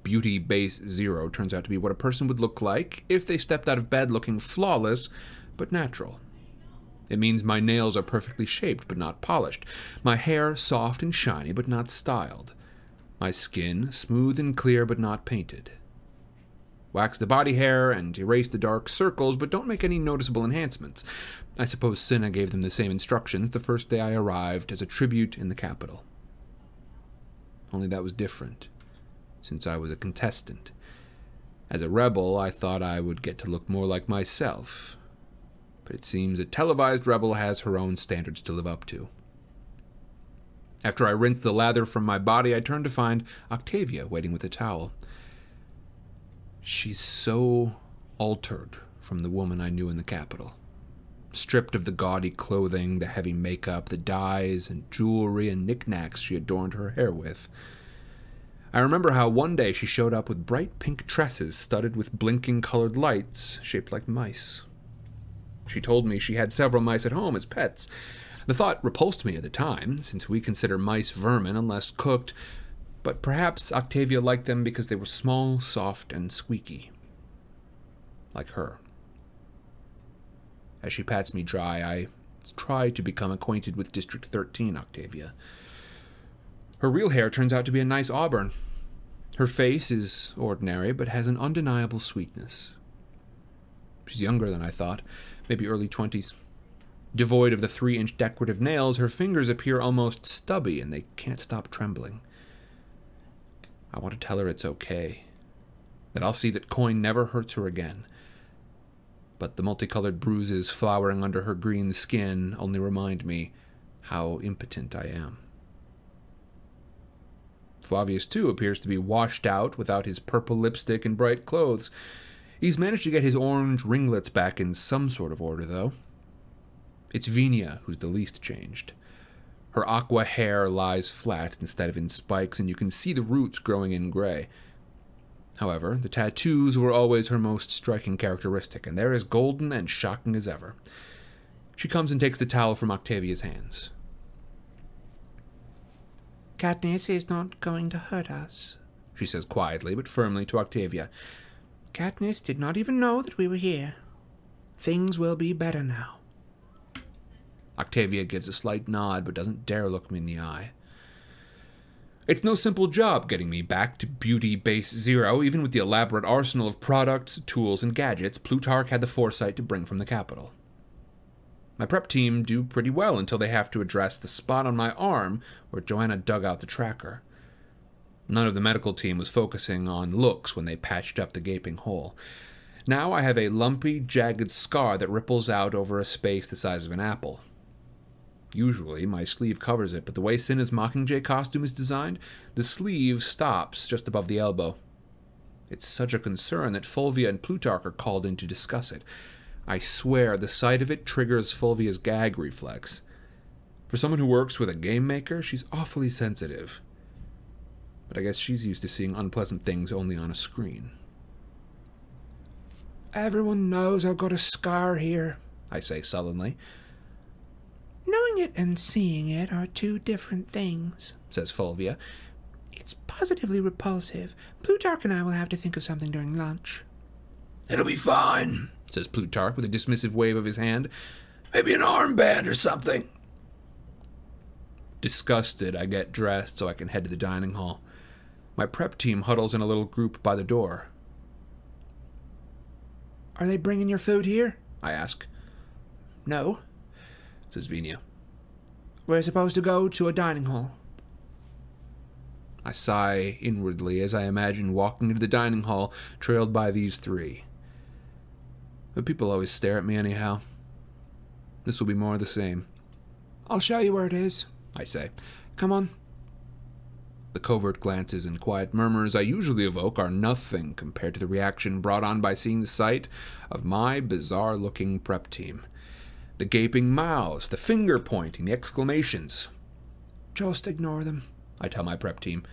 Beauty Base Zero turns out to be what a person would look like if they stepped out of bed looking flawless but natural. It means my nails are perfectly shaped but not polished, my hair soft and shiny but not styled, my skin smooth and clear but not painted. Wax the body hair and erase the dark circles, but don't make any noticeable enhancements. I suppose Cinna gave them the same instructions the first day I arrived as a tribute in the Capitol. Only that was different, since I was a contestant. As a rebel, I thought I would get to look more like myself. But it seems a televised rebel has her own standards to live up to. After I rinsed the lather from my body, I turned to find Octavia waiting with a towel. She's so altered from the woman I knew in the Capitol. Stripped of the gaudy clothing, the heavy makeup, the dyes and jewelry and knickknacks she adorned her hair with. I remember how one day she showed up with bright pink tresses studded with blinking colored lights shaped like mice. She told me she had several mice at home as pets. The thought repulsed me at the time, since we consider mice vermin unless cooked, but perhaps Octavia liked them because they were small, soft, and squeaky. Like her. As she pats me dry, I try to become acquainted with District 13 Octavia. Her real hair turns out to be a nice auburn. Her face is ordinary, but has an undeniable sweetness. She's younger than I thought, maybe early 20s. Devoid of the three inch decorative nails, her fingers appear almost stubby and they can't stop trembling. I want to tell her it's okay, that I'll see that Coin never hurts her again. But the multicolored bruises flowering under her green skin only remind me how impotent I am. Flavius, too, appears to be washed out without his purple lipstick and bright clothes. He's managed to get his orange ringlets back in some sort of order, though. It's Venia who's the least changed. Her aqua hair lies flat instead of in spikes, and you can see the roots growing in gray. However, the tattoos were always her most striking characteristic, and they're as golden and shocking as ever. She comes and takes the towel from Octavia's hands. Katniss is not going to hurt us, she says quietly but firmly to Octavia. Katniss did not even know that we were here. Things will be better now. Octavia gives a slight nod but doesn't dare look me in the eye. It's no simple job getting me back to beauty base zero, even with the elaborate arsenal of products, tools, and gadgets Plutarch had the foresight to bring from the Capitol. My prep team do pretty well until they have to address the spot on my arm where Johanna dug out the tracker. None of the medical team was focusing on looks when they patched up the gaping hole. Now I have a lumpy, jagged scar that ripples out over a space the size of an apple. Usually, my sleeve covers it, but the way Cinna's Mockingjay costume is designed, the sleeve stops just above the elbow. It's such a concern that Fulvia and Plutarch are called in to discuss it. I swear the sight of it triggers Fulvia's gag reflex. For someone who works with a game maker, she's awfully sensitive. But I guess she's used to seeing unpleasant things only on a screen. Everyone knows I've got a scar here, I say sullenly. Knowing it and seeing it are two different things, says Fulvia. It's positively repulsive. Plutarch and I will have to think of something during lunch. It'll be fine, says Plutarch with a dismissive wave of his hand. Maybe an armband or something. Disgusted, I get dressed so I can head to the dining hall. My prep team huddles in a little group by the door. Are they bringing your food here? I ask. No, says Venia. We're supposed to go to a dining hall. I sigh inwardly as I imagine walking into the dining hall trailed by these three. But people always stare at me anyhow. This will be more of the same. I'll show you where it is, I say. Come on. The covert glances and quiet murmurs I usually evoke are nothing compared to the reaction brought on by seeing the sight of my bizarre looking prep team. The gaping mouths, the finger pointing, the exclamations. Just ignore them, I tell my prep team.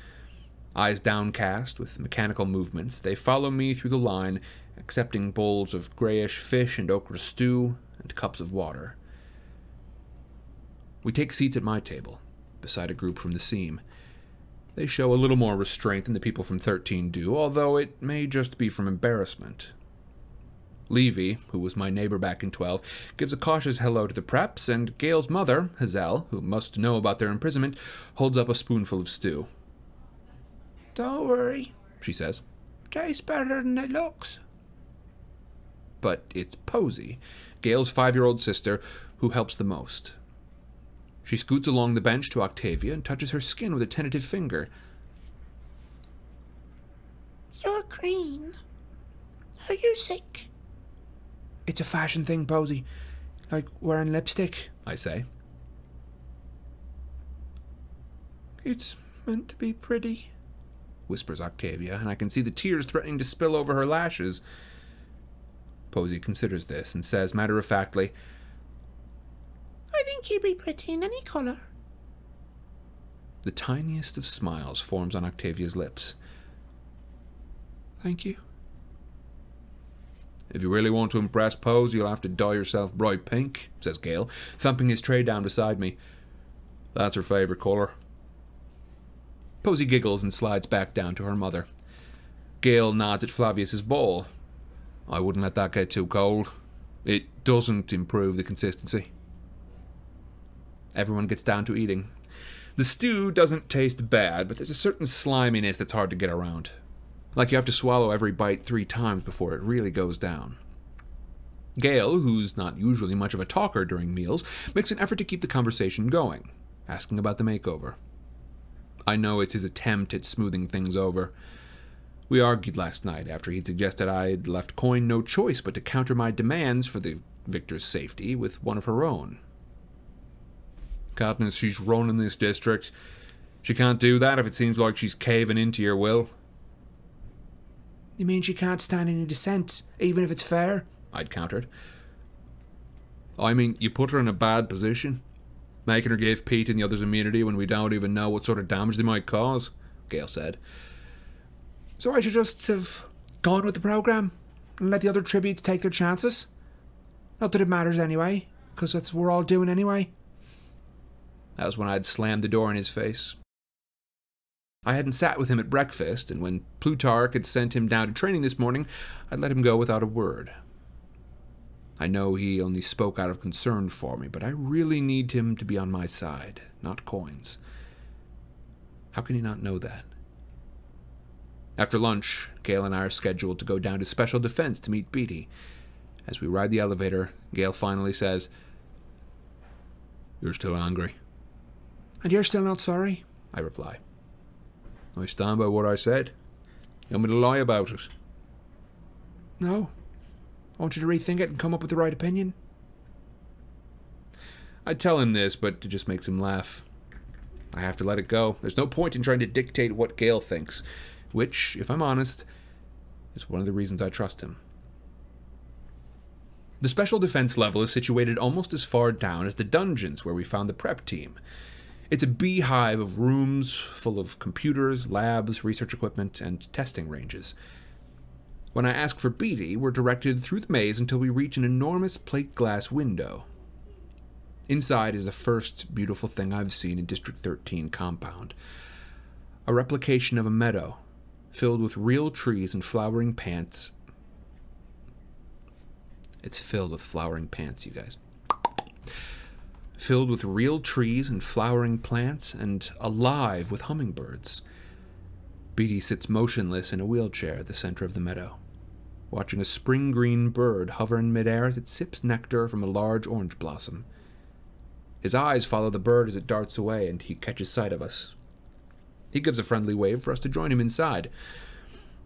Eyes downcast with mechanical movements, they follow me through the line accepting bowls of grayish fish and okra stew and cups of water. We take seats at my table, beside a group from the seam. They show a little more restraint than the people from 13 do, although it may just be from embarrassment. Leevy, who was my neighbor back in 12, gives a cautious hello to the preps, and Gale's mother, Hazel, who must know about their imprisonment, holds up a spoonful of stew. Don't worry, she says. tastes better than it looks. But it's Posy, Gale's five year old sister, who helps the most. She scoots along the bench to Octavia and touches her skin with a tentative finger. You're green. Are you sick? It's a fashion thing, Posy. Like wearing lipstick. I say. It's meant to be pretty. whispers Octavia, and I can see the tears threatening to spill over her lashes. Posy considers this and says matter of factly, I think you'd be pretty in any colour. The tiniest of smiles forms on Octavia's lips. Thank you. If you really want to impress Pose, you'll have to dye yourself bright pink, says Gale, thumping his tray down beside me. That's her favourite colour. Posy giggles and slides back down to her mother. Gale nods at Flavius's bowl. I wouldn't let that get too cold. It doesn't improve the consistency. Everyone gets down to eating. The stew doesn't taste bad, but there's a certain sliminess that's hard to get around. Like you have to swallow every bite three times before it really goes down. Gale, who's not usually much of a talker during meals, makes an effort to keep the conversation going, asking about the makeover. I know it's his attempt at smoothing things over. We argued last night after he'd suggested I'd left Coin no choice but to counter my demands for the victor's safety with one of her own. Katniss, she's running this district. She can't do that if it seems like she's caving into your will. You mean she can't stand any dissent, even if it's fair? I'd countered. I mean, you put her in a bad position, making her give Peeta and the others immunity when we don't even know what sort of damage they might cause, Gale said. So I should just have gone with the program and let the other tributes take their chances? Not that it matters anyway, because that's what we're all doing anyway. That was when I'd slammed the door in his face. I hadn't sat with him at breakfast, and when Plutarch had sent him down to training this morning, I'd let him go without a word. I know he only spoke out of concern for me, but I really need him to be on my side, not Coin's. How can he not know that? After lunch, Gale and I are scheduled to go down to Special Defense to meet Beatty. As we ride the elevator, Gale finally says, You're still angry. And you're still not sorry? I reply. I stand by what I said. You want me to lie about it? No. I want you to rethink it and come up with the right opinion. I tell him this, but it just makes him laugh. I have to let it go. There's no point in trying to dictate what Gale thinks, which, if I'm honest, is one of the reasons I trust him. The special defense level is situated almost as far down as the dungeons where we found the prep team. It's a beehive of rooms full of computers, labs, research equipment, and testing ranges. When I ask for Beatty, we're directed through the maze until we reach an enormous plate glass window. Inside is the first beautiful thing I've seen in District 13 compound a replication of a meadow filled with real trees and flowering plants. It's filled with flowering plants, you guys filled with real trees and flowering plants and alive with hummingbirds. Beatty sits motionless in a wheelchair at the center of the meadow, watching a spring green bird hover in midair as it sips nectar from a large orange blossom. His eyes follow the bird as it darts away, and he catches sight of us. He gives a friendly wave for us to join him inside.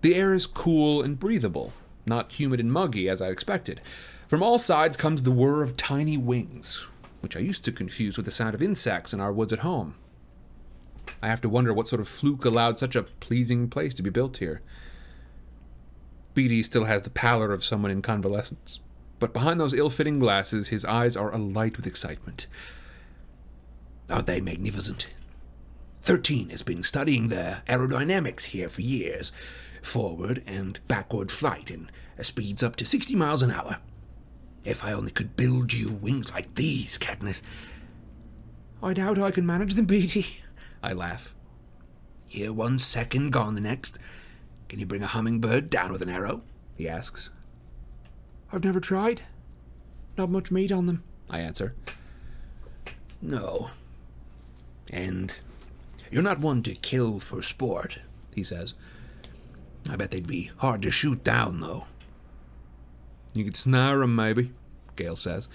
The air is cool and breathable, not humid and muggy as I expected. From all sides comes the whir of tiny wings, which I used to confuse with the sound of insects in our woods at home. I have to wonder what sort of fluke allowed such a pleasing place to be built here. Beatty still has the pallor of someone in convalescence, but behind those ill fitting glasses, his eyes are alight with excitement. Aren't they magnificent? Thirteen has been studying their aerodynamics here for years. Forward and backward flight in speeds up to 60 miles an hour. If I only could build you wings like these, Katniss. I doubt I can manage them, (laughs) Beatty. I laugh. Here one second, gone the next. Can you bring a hummingbird down with an arrow? He asks. I've never tried. Not much meat on them. I answer. No. And you're not one to kill for sport, he says. I bet they'd be hard to shoot down, though. You could snare 'em, maybe, Gale says.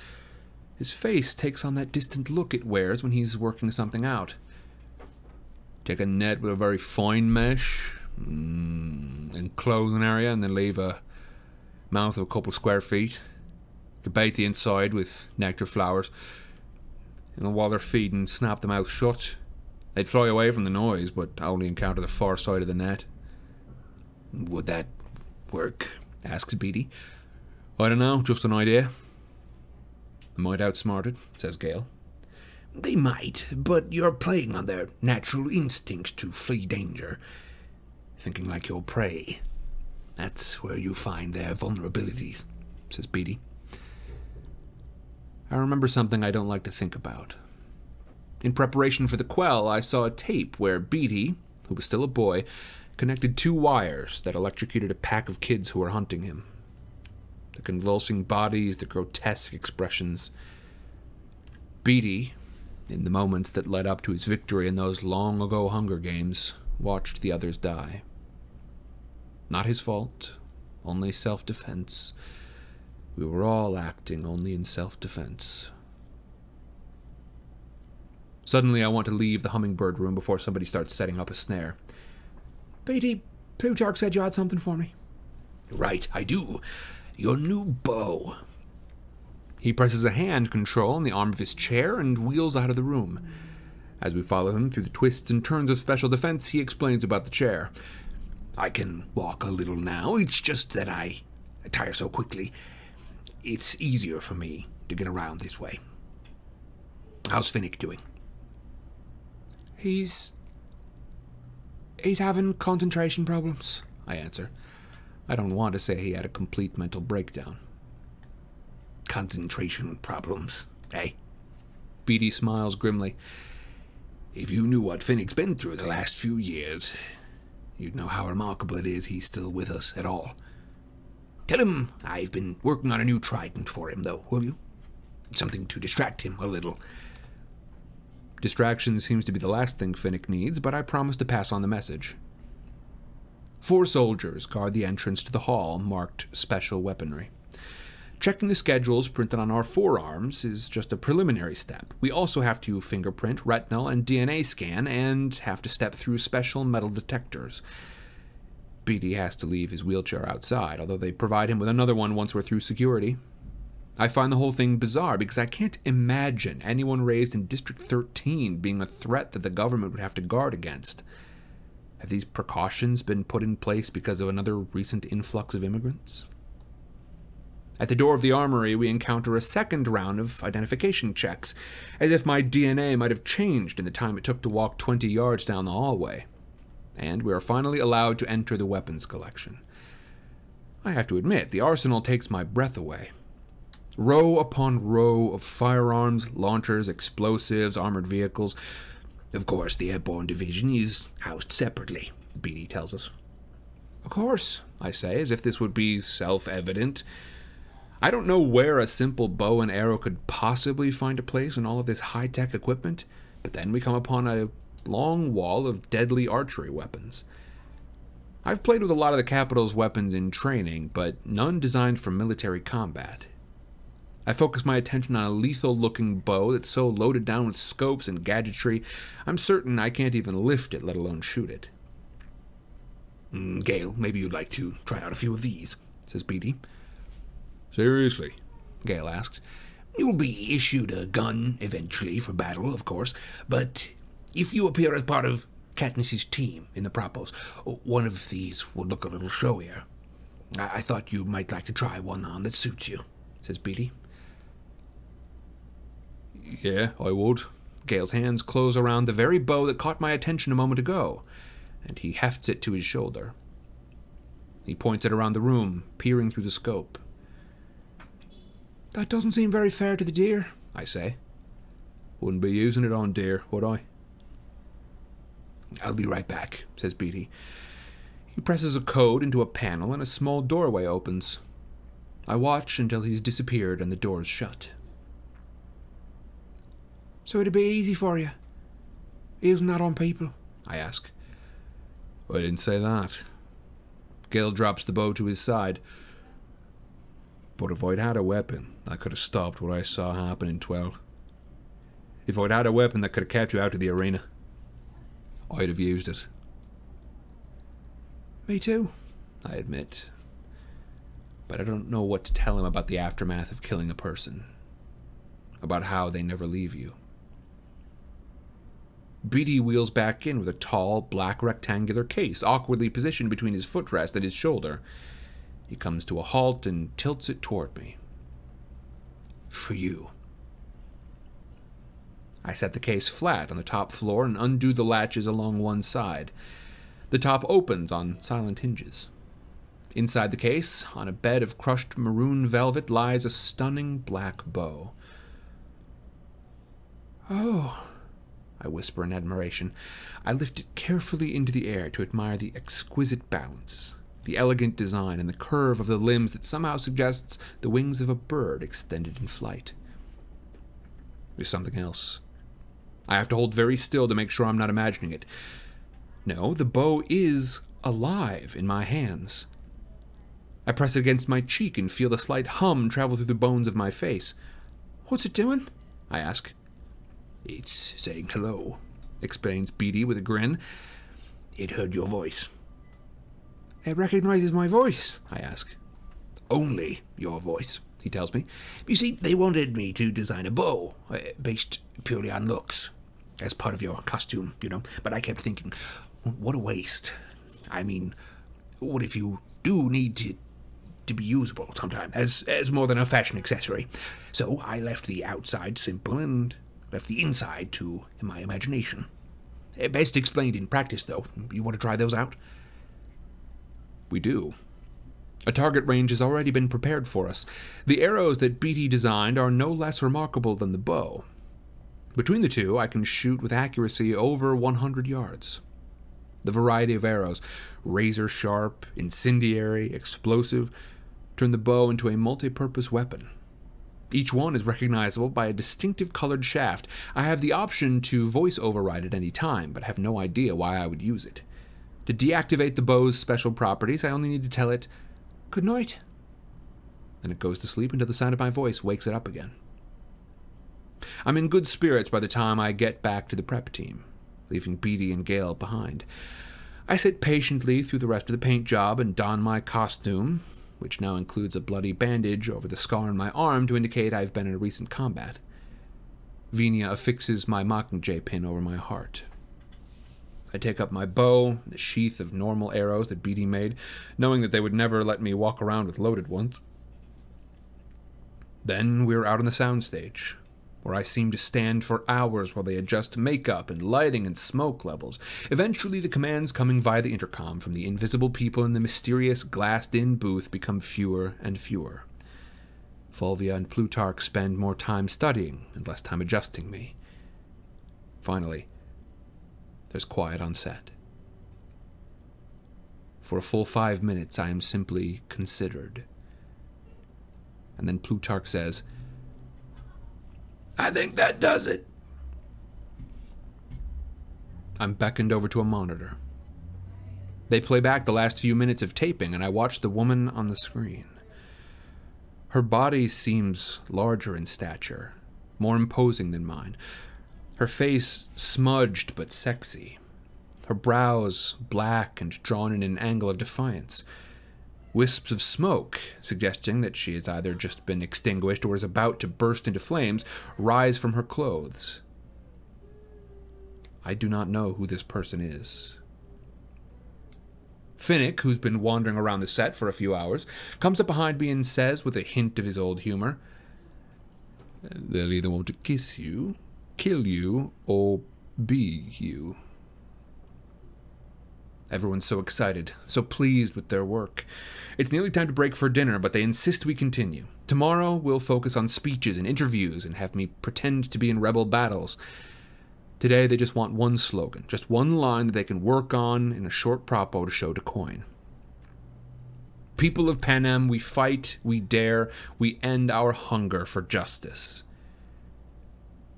His face takes on that distant look it wears when he's working something out. Take a net with a very fine mesh, mm, enclose an area, and then leave a mouth of a couple square feet. You could bait the inside with nectar flowers, and while they're feeding, snap the mouth shut. They'd fly away from the noise, but only encounter the far side of the net. Would that work? asks Beatty. I don't know, just an idea. Might outsmart it, says Gale. They might, but you're playing on their natural instinct to flee danger. Thinking like your prey. That's where you find their vulnerabilities, says Beatty. I remember something I don't like to think about. In preparation for the quell, I saw a tape where Beatty, who was still a boy, connected two wires that electrocuted a pack of kids who were hunting him. The convulsing bodies, the grotesque expressions. Beatty, in the moments that led up to his victory in those long ago Hunger Games, watched the others die. Not his fault, only self defense. We were all acting only in self defense. Suddenly, I want to leave the hummingbird room before somebody starts setting up a snare. Beatty, Plutarch said you had something for me. Right, I do. Your new bow. He presses a hand control on the arm of his chair and wheels out of the room. As we follow him through the twists and turns of special defense, he explains about the chair. I can walk a little now. It's just that I tire so quickly. It's easier for me to get around this way. How's Finnick doing? He's. He's having concentration problems. I answer. I don't want to say he had a complete mental breakdown. Concentration problems, eh? Beatty smiles grimly. If you knew what Finnick's been through the last few years, you'd know how remarkable it is he's still with us at all. Tell him I've been working on a new trident for him, though, will you? Something to distract him a little. Distraction seems to be the last thing Finnick needs, but I promise to pass on the message. Four soldiers guard the entrance to the hall marked special weaponry. Checking the schedules printed on our forearms is just a preliminary step. We also have to fingerprint, retinal, and DNA scan, and have to step through special metal detectors. Beatty has to leave his wheelchair outside, although they provide him with another one once we're through security. I find the whole thing bizarre because I can't imagine anyone raised in District 13 being a threat that the government would have to guard against. Have these precautions been put in place because of another recent influx of immigrants? At the door of the armory, we encounter a second round of identification checks, as if my DNA might have changed in the time it took to walk 20 yards down the hallway. And we are finally allowed to enter the weapons collection. I have to admit, the arsenal takes my breath away. Row upon row of firearms, launchers, explosives, armored vehicles. Of course, the airborne division is housed separately, Beatty tells us. Of course, I say, as if this would be self evident. I don't know where a simple bow and arrow could possibly find a place in all of this high tech equipment, but then we come upon a long wall of deadly archery weapons. I've played with a lot of the Capitol's weapons in training, but none designed for military combat. I focus my attention on a lethal looking bow that's so loaded down with scopes and gadgetry, I'm certain I can't even lift it, let alone shoot it. Mm, Gale, maybe you'd like to try out a few of these, says Beatty. Seriously? Gale asks. You'll be issued a gun eventually for battle, of course, but if you appear as part of Katniss's team in the Propos, one of these would look a little showier. I, I thought you might like to try one on that suits you, says Beatty. Yeah, I would. Gale's hands close around the very bow that caught my attention a moment ago, and he hefts it to his shoulder. He points it around the room, peering through the scope. That doesn't seem very fair to the deer, I say. Wouldn't be using it on deer, would I? I'll be right back, says Beatty. He presses a code into a panel and a small doorway opens. I watch until he's disappeared and the door's shut. So it'd be easy for you, using that on people? I ask. I didn't say that. Gale drops the bow to his side. But if I'd had a weapon, I could have stopped what I saw happen in 12. If I'd had a weapon that could have kept you out of the arena, I'd have used it. Me too. I admit. But I don't know what to tell him about the aftermath of killing a person. About how they never leave you. Beatty wheels back in with a tall, black rectangular case awkwardly positioned between his footrest and his shoulder. He comes to a halt and tilts it toward me. For you. I set the case flat on the top floor and undo the latches along one side. The top opens on silent hinges. Inside the case, on a bed of crushed maroon velvet, lies a stunning black bow. Oh, I whisper in admiration. I lift it carefully into the air to admire the exquisite balance, the elegant design, and the curve of the limbs that somehow suggests the wings of a bird extended in flight. There's something else. I have to hold very still to make sure I'm not imagining it. No, the bow is alive in my hands. I press it against my cheek and feel the slight hum travel through the bones of my face. what's it doing? I ask. It's saying hello, explains Beatty with a grin. It heard your voice. It recognizes my voice. I ask. Only your voice, he tells me. You see, they wanted me to design a bow, uh, based purely on looks, as part of your costume, you know. But I kept thinking, what a waste. I mean, what if you do need to to be usable sometime as as more than a fashion accessory? So I left the outside simple and left the inside to my imagination. Uh, Best explained in practice, though. You want to try those out? We do. A target range has already been prepared for us. The arrows that Beatty designed are no less remarkable than the bow. Between the two, I can shoot with accuracy over 100 yards. The variety of arrows, razor sharp, incendiary, explosive, turn the bow into a multi purpose weapon. Each one is recognizable by a distinctive colored shaft. I have the option to voice override at any time, but have no idea why I would use it. To deactivate the bow's special properties, I only need to tell it, Good night. Then it goes to sleep until the sound of my voice wakes it up again. I'm in good spirits by the time I get back to the prep team, leaving Beatty and Gale behind. I sit patiently through the rest of the paint job and don my costume, which now includes a bloody bandage over the scar on my arm to indicate I've been in a recent combat. Venia affixes my Mockingjay pin over my heart. I take up my bow, the sheath of normal arrows that Beatty made, knowing that they would never let me walk around with loaded ones. Then we're out on the soundstage, where I seem to stand for hours while they adjust makeup and lighting and smoke levels. Eventually, the commands coming via the intercom from the invisible people in the mysterious glassed in booth become fewer and fewer. Fulvia and Plutarch spend more time studying and less time adjusting me. Finally, there's quiet on set. For a full five minutes, I am simply considered. And then Plutarch says, I think that does it. I'm beckoned over to a monitor. They play back the last few minutes of taping, and I watch the woman on the screen. Her body seems larger in stature, more imposing than mine. Her face smudged but sexy. Her brows black and drawn in an angle of defiance. Wisps of smoke, suggesting that she has either just been extinguished or is about to burst into flames, rise from her clothes. I do not know who this person is. Finnick, who's been wandering around the set for a few hours, comes up behind me and says, with a hint of his old humor, They'll either want to kiss you, kill you, or be you. Everyone's so excited, so pleased with their work. It's nearly time to break for dinner, but they insist we continue. Tomorrow, we'll focus on speeches and interviews and have me pretend to be in rebel battles. Today, they just want one slogan, just one line that they can work on in a short propo to show to Coin. People of Panem, we fight, we dare, we end our hunger for justice.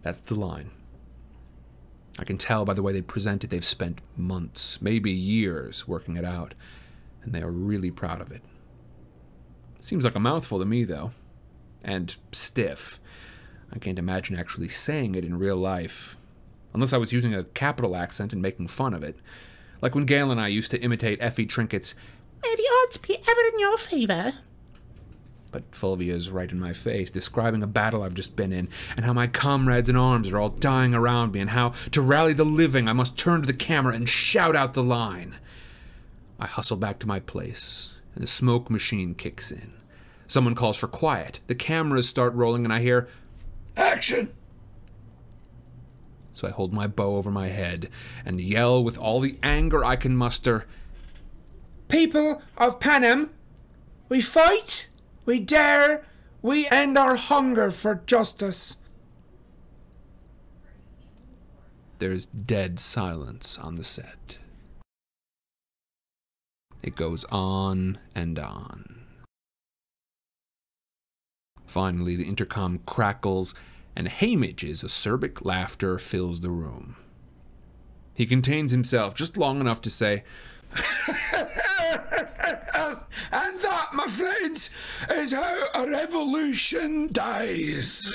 That's the line. I can tell by the way they present it they've spent months, maybe years, working it out. and they are really proud of it. Seems like a mouthful to me, though, and stiff. I can't imagine actually saying it in real life, unless I was using a Capitol accent and making fun of it. Like when Gale and I used to imitate Effie Trinket's, May the odds be ever in your favour. But Fulvia is right in my face, describing a battle I've just been in, and how my comrades in arms are all dying around me, and how, to rally the living, I must turn to the camera and shout out the line. I hustle back to my place, and the smoke machine kicks in. Someone calls for quiet. The cameras start rolling, and I hear, Action! So I hold my bow over my head and yell with all the anger I can muster People of Panem, we fight, we dare, we end our hunger for justice. There's dead silence on the set. It goes on and on. Finally, the intercom crackles, and Haymitch's acerbic laughter fills the room. He contains himself just long enough to say, (laughs) And that, my friends, is how a revolution dies.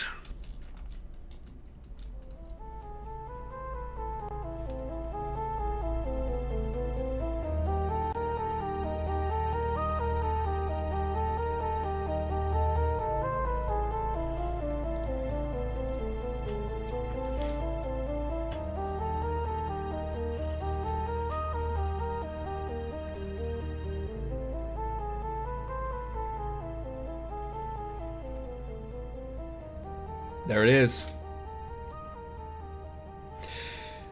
There it is.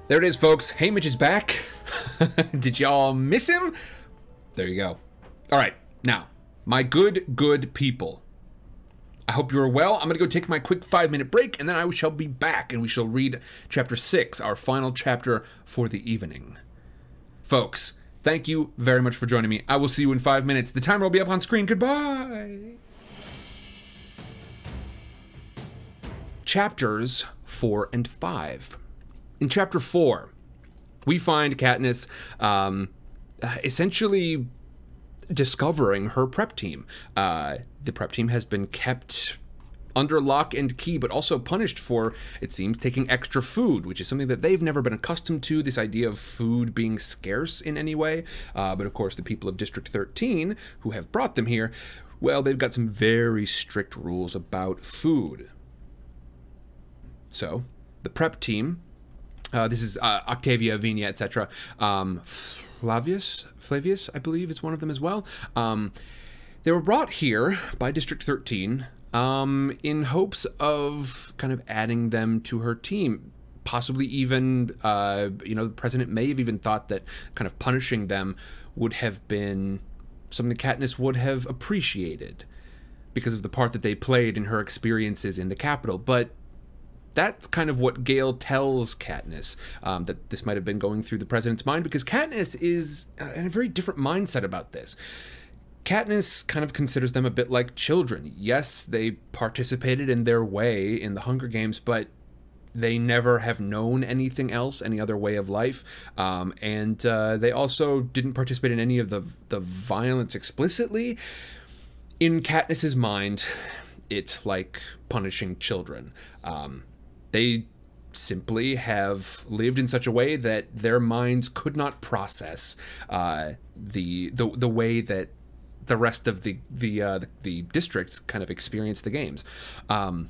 There it is, folks. Haymitch is back. (laughs) Did y'all miss him? There you go. All right, now, my good, good people. I hope you are well. I'm going to go take my quick five minute break, and then I shall be back and we shall read chapter six, our final chapter for the evening. Folks, thank you very much for joining me. I will see you in five minutes. The timer will be up on screen. Goodbye. Chapters 4 and 5. In chapter 4, we find Katniss um, uh, essentially discovering her prep team. Uh, the prep team has been kept under lock and key, but also punished for, it seems, taking extra food, which is something that they've never been accustomed to. This idea of food being scarce in any way. Uh, but of course, the people of District 13 who have brought them here, well, they've got some very strict rules about food. So, the prep team. Uh, this is uh, Octavia, Venia, etc. Um, Flavius, Flavius, I believe, is one of them as well. Um, they were brought here by District 13 um, in hopes of kind of adding them to her team. Possibly even, uh, you know, the president may have even thought that kind of punishing them would have been something Katniss would have appreciated because of the part that they played in her experiences in the Capitol. But that's kind of what Gale tells Katniss um, that this might have been going through the president's mind because Katniss is uh, in a very different mindset about this. Katniss kind of considers them a bit like children. Yes, they participated in their way in the Hunger Games, but they never have known anything else, any other way of life, um, and uh, they also didn't participate in any of the the violence explicitly. In Katniss's mind, (sighs) it's like punishing children. Um, they simply have lived in such a way that their minds could not process uh, the, the the way that the rest of the the uh, the districts kind of experience the games. Um,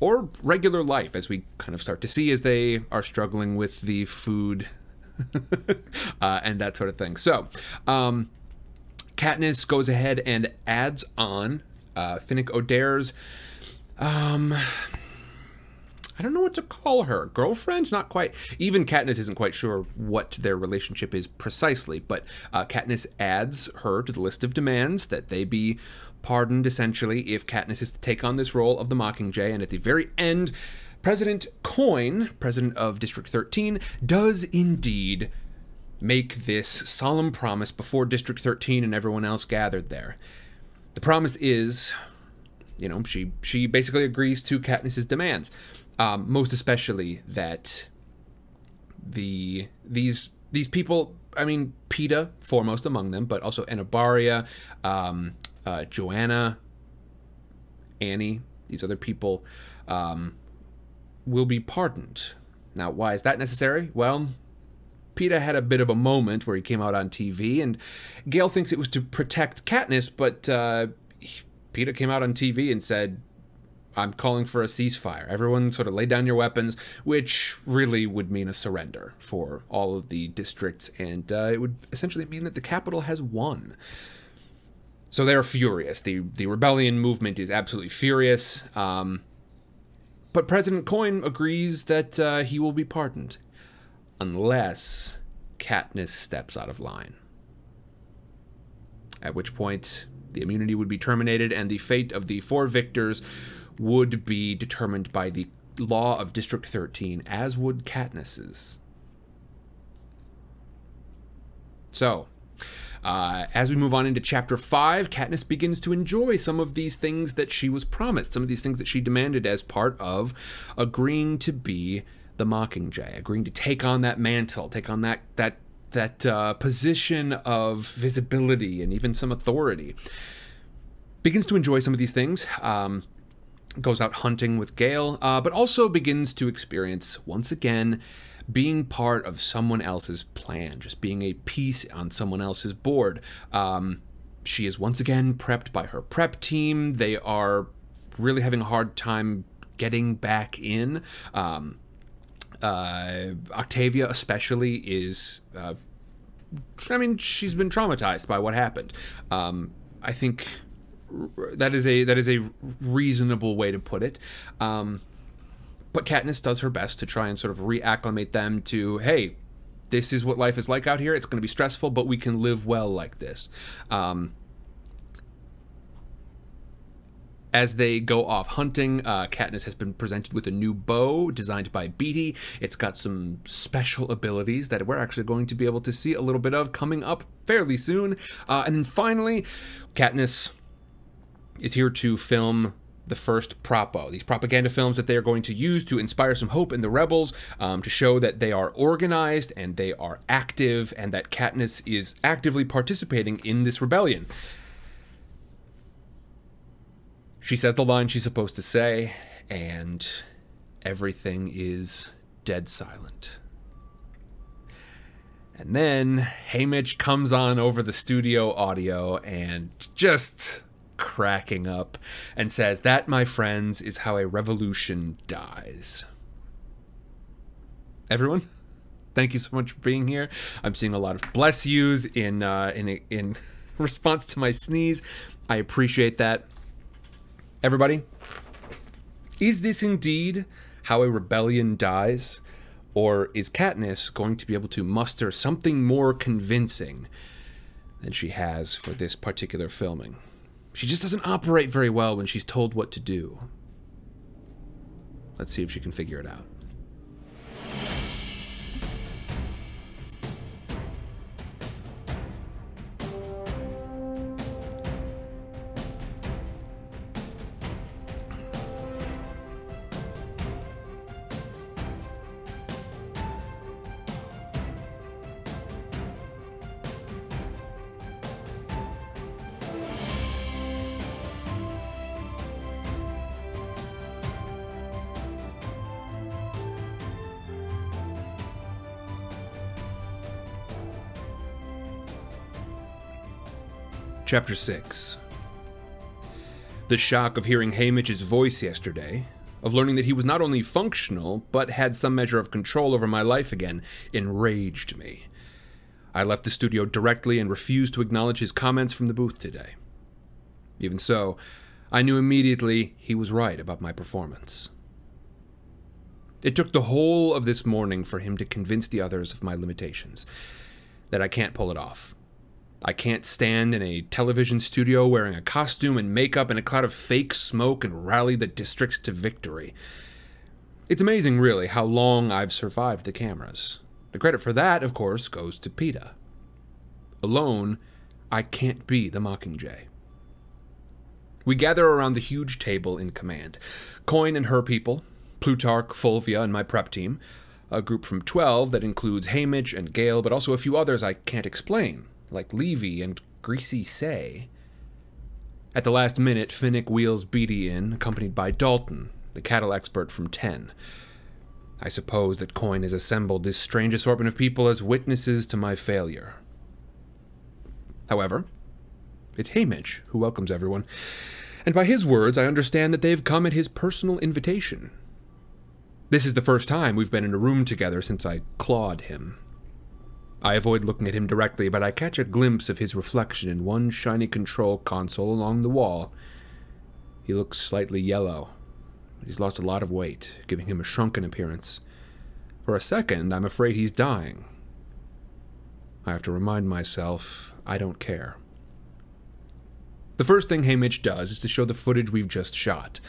or regular life, as we kind of start to see as they are struggling with the food (laughs) uh, and that sort of thing. So, um, Katniss goes ahead and adds on uh, Finnick Odair's um I don't know what to call her. Girlfriend? Not quite. Even Katniss isn't quite sure what their relationship is precisely, but uh, Katniss adds her to the list of demands that they be pardoned essentially if Katniss is to take on this role of the Mockingjay. And at the very end, President Coin, president of District 13, does indeed make this solemn promise before District 13 and everyone else gathered there. The promise is, you know, she she basically agrees to Katniss's demands um, most especially that the these these people I mean, Peeta foremost among them, but also Enobaria, um, uh, Johanna, Annie, these other people um, will be pardoned. Now, why is that necessary? Well, Peeta had a bit of a moment where he came out on TV, and Gale thinks it was to protect Katniss, but uh, Peeta came out on TV and said, I'm calling for a ceasefire. Everyone sort of lay down your weapons, which really would mean a surrender for all of the districts, and uh, it would essentially mean that the Capitol has won. So they're furious. The the rebellion movement is absolutely furious. Um, but President Coin agrees that uh, he will be pardoned, unless Katniss steps out of line. At which point, the immunity would be terminated, and the fate of the four victors would be determined by the law of District 13, as would Katniss's. So, uh, as we move on into chapter 5, Katniss begins to enjoy some of these things that she was promised, some of these things that she demanded as part of agreeing to be the Mockingjay, agreeing to take on that mantle, take on that that that uh, position of visibility and even some authority. Begins to enjoy some of these things. Um, goes out hunting with Gale, uh, but also begins to experience once again being part of someone else's plan, just being a piece on someone else's board. Um, she is once again prepped by her prep team. They are really having a hard time getting back in. Um, uh, Octavia, especially, is. Uh, I mean, she's been traumatized by what happened. Um, I think that is a that is a reasonable way to put it. Um, but Katniss does her best to try and sort of reacclimate them to, hey, this is what life is like out here. It's going to be stressful, but we can live well like this. Um, as they go off hunting, uh, Katniss has been presented with a new bow designed by Beetee. It's got some special abilities that we're actually going to be able to see a little bit of coming up fairly soon. Uh, and then finally, Katniss is here to film the first propo, these propaganda films that they are going to use to inspire some hope in the rebels, um, to show that they are organized and they are active, and that Katniss is actively participating in this rebellion. She says the line she's supposed to say, and everything is dead silent. And then Haymitch comes on over the studio audio and just cracking up and says, That, my friends, is how a revolution dies. Everyone, (laughs) thank you so much for being here. I'm seeing a lot of bless yous in, uh, in, in (laughs) response to my sneeze. I appreciate that. Everybody, is this indeed how a rebellion dies? Or is Katniss going to be able to muster something more convincing than she has for this particular filming? She just doesn't operate very well when she's told what to do. Let's see if she can figure it out. Chapter 6 The shock of hearing Haymitch's voice yesterday, of learning that he was not only functional, but had some measure of control over my life again, enraged me. I left the studio directly and refused to acknowledge his comments from the booth today. Even so, I knew immediately he was right about my performance. It took the whole of this morning for him to convince the others of my limitations, that I can't pull it off. I can't stand in a television studio wearing a costume and makeup and a cloud of fake smoke and rally the districts to victory. It's amazing, really, how long I've survived the cameras. The credit for that, of course, goes to Peeta. Alone, I can't be the Mockingjay. We gather around the huge table in command. Coin and her people, Plutarch, Fulvia, and my prep team, a group from 12 that includes Haymitch and Gale, but also a few others I can't explain, like Leevy and Greasy Sae. At the last minute, Finnick wheels Beetee in, accompanied by Dalton, the cattle expert from 10. I suppose that Coin has assembled this strange assortment of people as witnesses to my failure. However, it's Haymitch who welcomes everyone, and by his words, I understand that they've come at his personal invitation. This is the first time we've been in a room together since I clawed him. I avoid looking at him directly, but I catch a glimpse of his reflection in one shiny control console along the wall. He looks slightly yellow. He's lost a lot of weight, giving him a shrunken appearance. For a second, I'm afraid he's dying. I have to remind myself I don't care. The first thing Haymitch does is to show the footage we've just shot.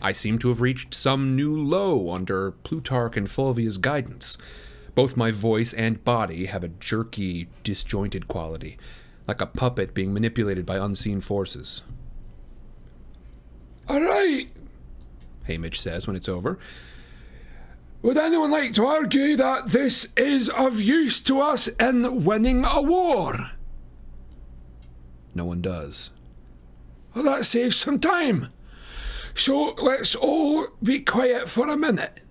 I seem to have reached some new low under Plutarch and Fulvia's guidance. Both my voice and body have a jerky, disjointed quality, like a puppet being manipulated by unseen forces. All right, Haymitch says when it's over. Would anyone like to argue that this is of use to us in winning a war? No one does. Well, that saves some time. So let's all be quiet for a minute.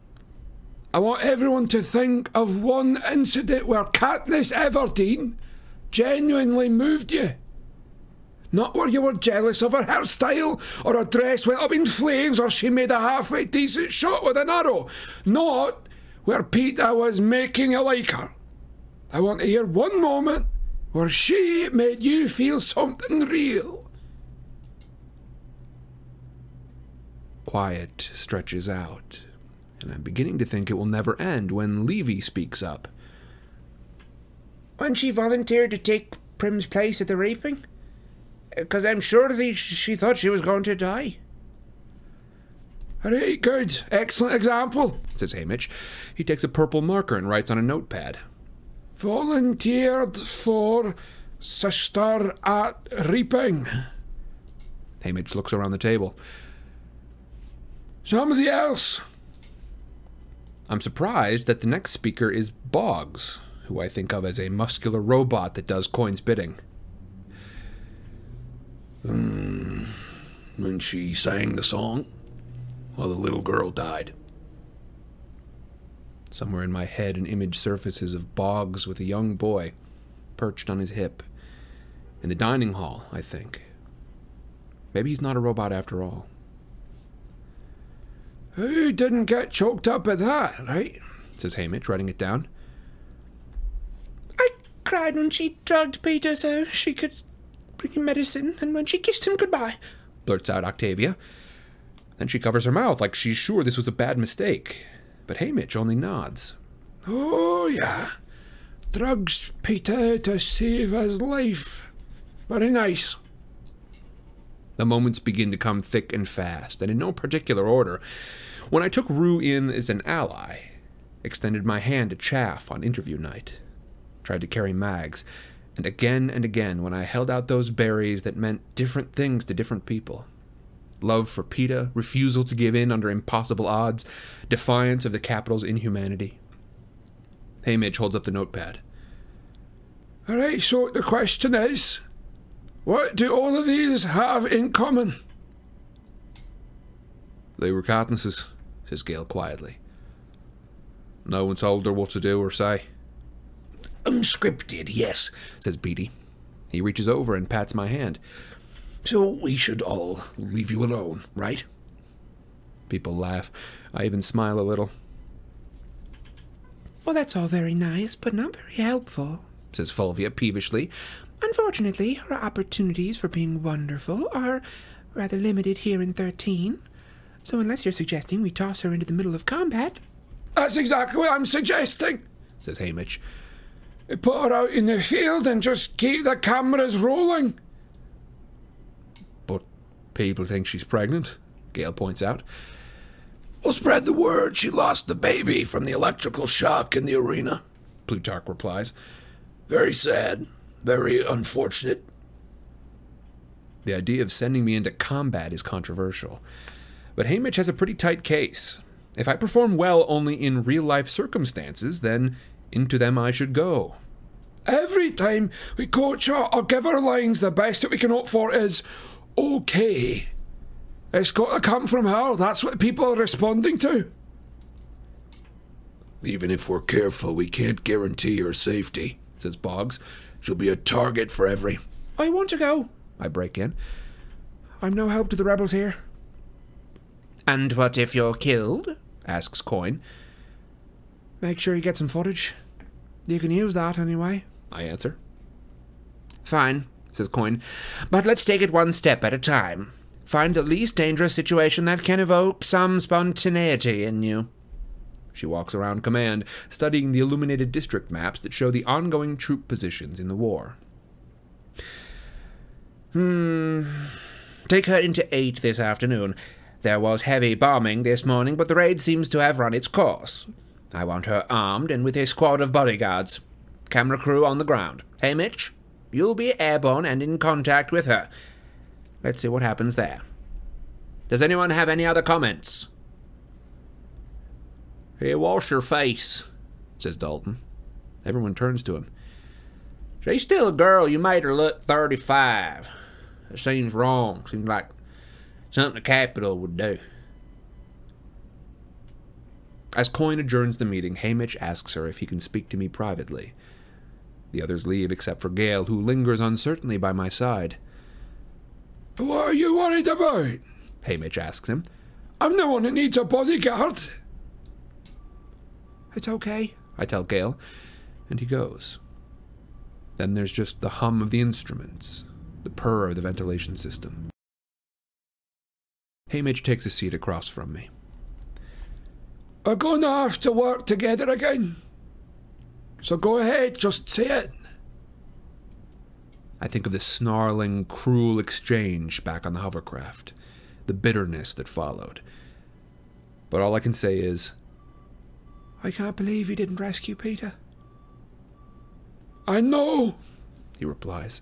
I want everyone to think of one incident where Katniss Everdeen genuinely moved you. Not where you were jealous of her hairstyle, or her dress went up in flames, or she made a halfway decent shot with an arrow. Not where Peeta was making you like her. I want to hear one moment where she made you feel something real. Quiet stretches out, and I'm beginning to think it will never end when Leevy speaks up. When she volunteered to take Prim's place at the reaping? Because I'm sure that she thought she was going to die. Right, good. Excellent example, says Haymitch. He takes a purple marker and writes on a notepad. Volunteered for sister at reaping. Haymitch looks around the table. Somebody else. I'm surprised that the next speaker is Boggs, who I think of as a muscular robot that does Coin's bidding. Mm, when she sang the song, while the little girl died. Somewhere in my head, an image surfaces of Boggs with a young boy perched on his hip. In the dining hall, I think. Maybe he's not a robot after all. Who didn't get choked up at that, right? says Haymitch, writing it down. I cried when she drugged Peeta so she could bring him medicine, and when she kissed him goodbye, blurts out Octavia. Then she covers her mouth like she's sure this was a bad mistake. But Haymitch only nods. Oh, yeah. Drugs Peeta to save his life. Very nice. The moments begin to come thick and fast, and in no particular order. When I took Rue in as an ally, extended my hand to Chaff on interview night, tried to carry Mags, and again and again when I held out those berries that meant different things to different people. Love for Peeta, refusal to give in under impossible odds, defiance of the Capitol's inhumanity. Haymitch holds up the notepad. All right, so the question is what do all of these have in common? They were Katniss's, says Gale quietly. No one told her what to do or say. Unscripted, yes, says Beetee. He reaches over and pats my hand. So we should all leave you alone, right? People laugh. I even smile a little. Well, that's all very nice, but not very helpful, says Fulvia peevishly. Unfortunately, her opportunities for being wonderful are rather limited here in 13. So, unless you're suggesting we toss her into the middle of combat. That's exactly what I'm suggesting, says Haymitch. Put her out in the field and just keep the cameras rolling. But people think she's pregnant, Gale points out. We'll spread the word she lost the baby from the electrical shock in the arena, Plutarch replies. Very sad. Very unfortunate. The idea of sending me into combat is controversial. But Haymitch has a pretty tight case. If I perform well only in real life circumstances, then into them I should go. Every time we coach her or give our lines, the best that we can hope for is okay. It's got to come from her. That's what people are responding to. Even if we're careful, we can't guarantee her safety, says Boggs. She'll be a target for every. I want to go. I break in. I'm no help to the rebels here. And what if you're killed? asks Coin. Make sure you get some footage. You can use that anyway. I answer. Fine, says Coin. But let's take it one step at a time. Find the least dangerous situation that can evoke some spontaneity in you. She walks around command, studying the illuminated district maps that show the ongoing troop positions in the war. Hmm. Take her into 8 this afternoon. There was heavy bombing this morning, but the raid seems to have run its course. I want her armed and with a squad of bodyguards. Camera crew on the ground. Hey, Mitch? You'll be airborne and in contact with her. Let's see what happens there. Does anyone have any other comments? Hey, wash your face, says Dalton. Everyone turns to him. She's still a girl. You made her look 35. It seems wrong. Seems like something the Capitol would do. As Coin adjourns the meeting, Haymitch asks her if he can speak to me privately. The others leave except for Gale, who lingers uncertainly by my side. What are you worried about? Haymitch asks him. I'm the one that needs a bodyguard. It's okay. I tell Gale, and he goes. Then there's just the hum of the instruments, the purr of the ventilation system. Haymitch takes a seat across from me. We're going to have to work together again. So go ahead, just say it. I think of the snarling, cruel exchange back on the hovercraft, the bitterness that followed. But all I can say is, I can't believe you didn't rescue Peeta. I know, he replies.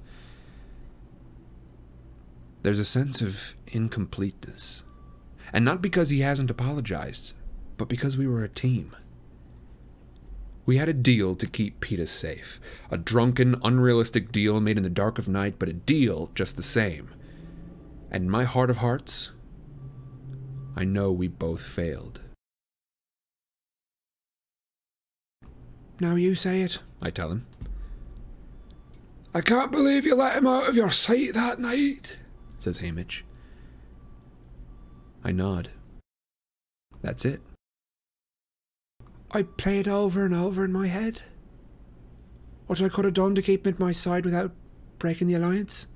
There's a sense of incompleteness. And not because he hasn't apologized, but because we were a team. We had a deal to keep Peeta safe. A drunken, unrealistic deal made in the dark of night, but a deal just the same. And my heart of hearts, I know we both failed. Now you say it. I tell him. I can't believe you let him out of your sight that night, says Haymitch. I nod. That's it. I play it over and over in my head. What I could have done to keep him at my side without breaking the alliance.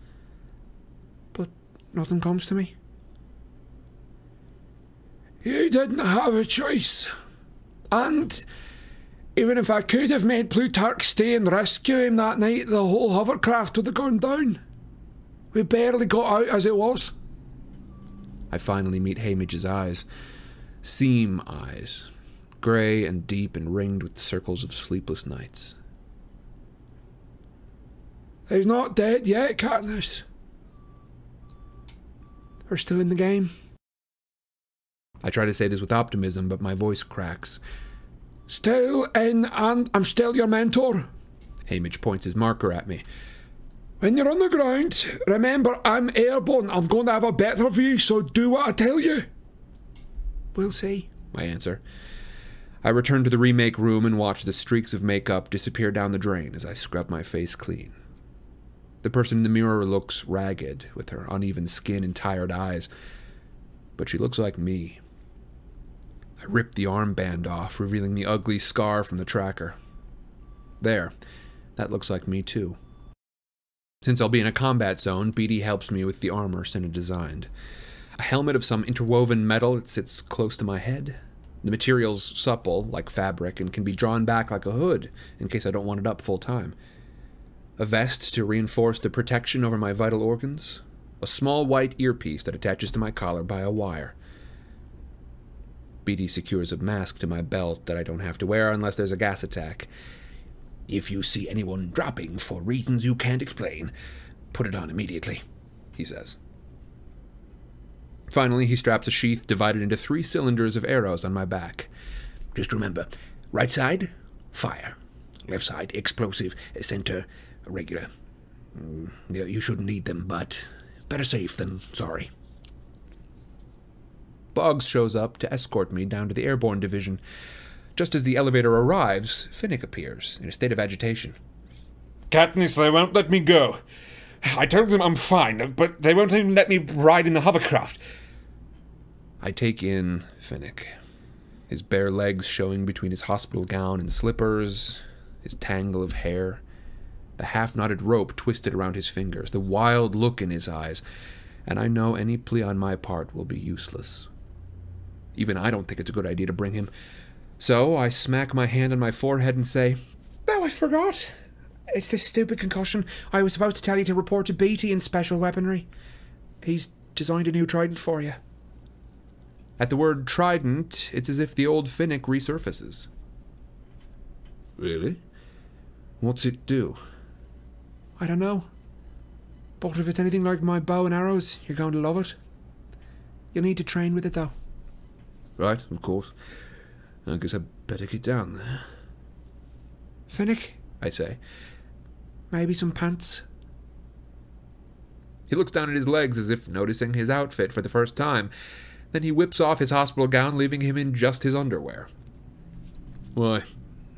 But nothing comes to me. You didn't have a choice. And even if I could have made Plutarch stay and rescue him that night, the whole hovercraft would have gone down. We barely got out as it was. I finally meet Haymitch's eyes. Seam eyes. Grey and deep and ringed with circles of sleepless nights. He's not dead yet, Katniss. We're still in the game. I try to say this with optimism, but my voice cracks. Still in, and I'm still your mentor. Haymitch points his marker at me. When you're on the ground, remember I'm airborne. I'm going to have a better view, so do what I tell you. We'll see. I answer. I return to the remake room and watch the streaks of makeup disappear down the drain as I scrub my face clean. The person in the mirror looks ragged, with her uneven skin and tired eyes, but she looks like me. I ripped the armband off, revealing the ugly scar from the tracker. There, that looks like me too. Since I'll be in a combat zone, Beetee helps me with the armor Cinna designed. A helmet of some interwoven metal that sits close to my head. The material's supple, like fabric, and can be drawn back like a hood in case I don't want it up full time. A vest to reinforce the protection over my vital organs. A small white earpiece that attaches to my collar by a wire. Beetee secures a mask to my belt that I don't have to wear unless there's a gas attack. If you see anyone dropping for reasons you can't explain, put it on immediately, he says. Finally, he straps a sheath divided into three cylinders of arrows on my back. Just remember right side, fire. Left side, explosive. Center, regular. Mm, you shouldn't need them, but better safe than sorry. Boggs shows up to escort me down to the airborne division. Just as the elevator arrives, Finnick appears in a state of agitation. Katniss, they won't let me go. I told them I'm fine, but they won't even let me ride in the hovercraft. I take in Finnick, his bare legs showing between his hospital gown and slippers, his tangle of hair, the half knotted rope twisted around his fingers, the wild look in his eyes, and I know any plea on my part will be useless. Even I don't think it's a good idea to bring him. So I smack my hand on my forehead and say, Oh, I forgot. It's this stupid concussion. I was supposed to tell you to report to Beetee in special weaponry. He's designed a new trident for you. At the word trident, it's as if the old Finnick resurfaces. Really? What's it do? I don't know. But if it's anything like my bow and arrows, you're going to love it. You'll need to train with it, though. Right, of course. I guess I'd better get down there. Finnick, I say. maybe some pants. He looks down at his legs as if noticing his outfit for the first time. Then he whips off his hospital gown, leaving him in just his underwear. Why?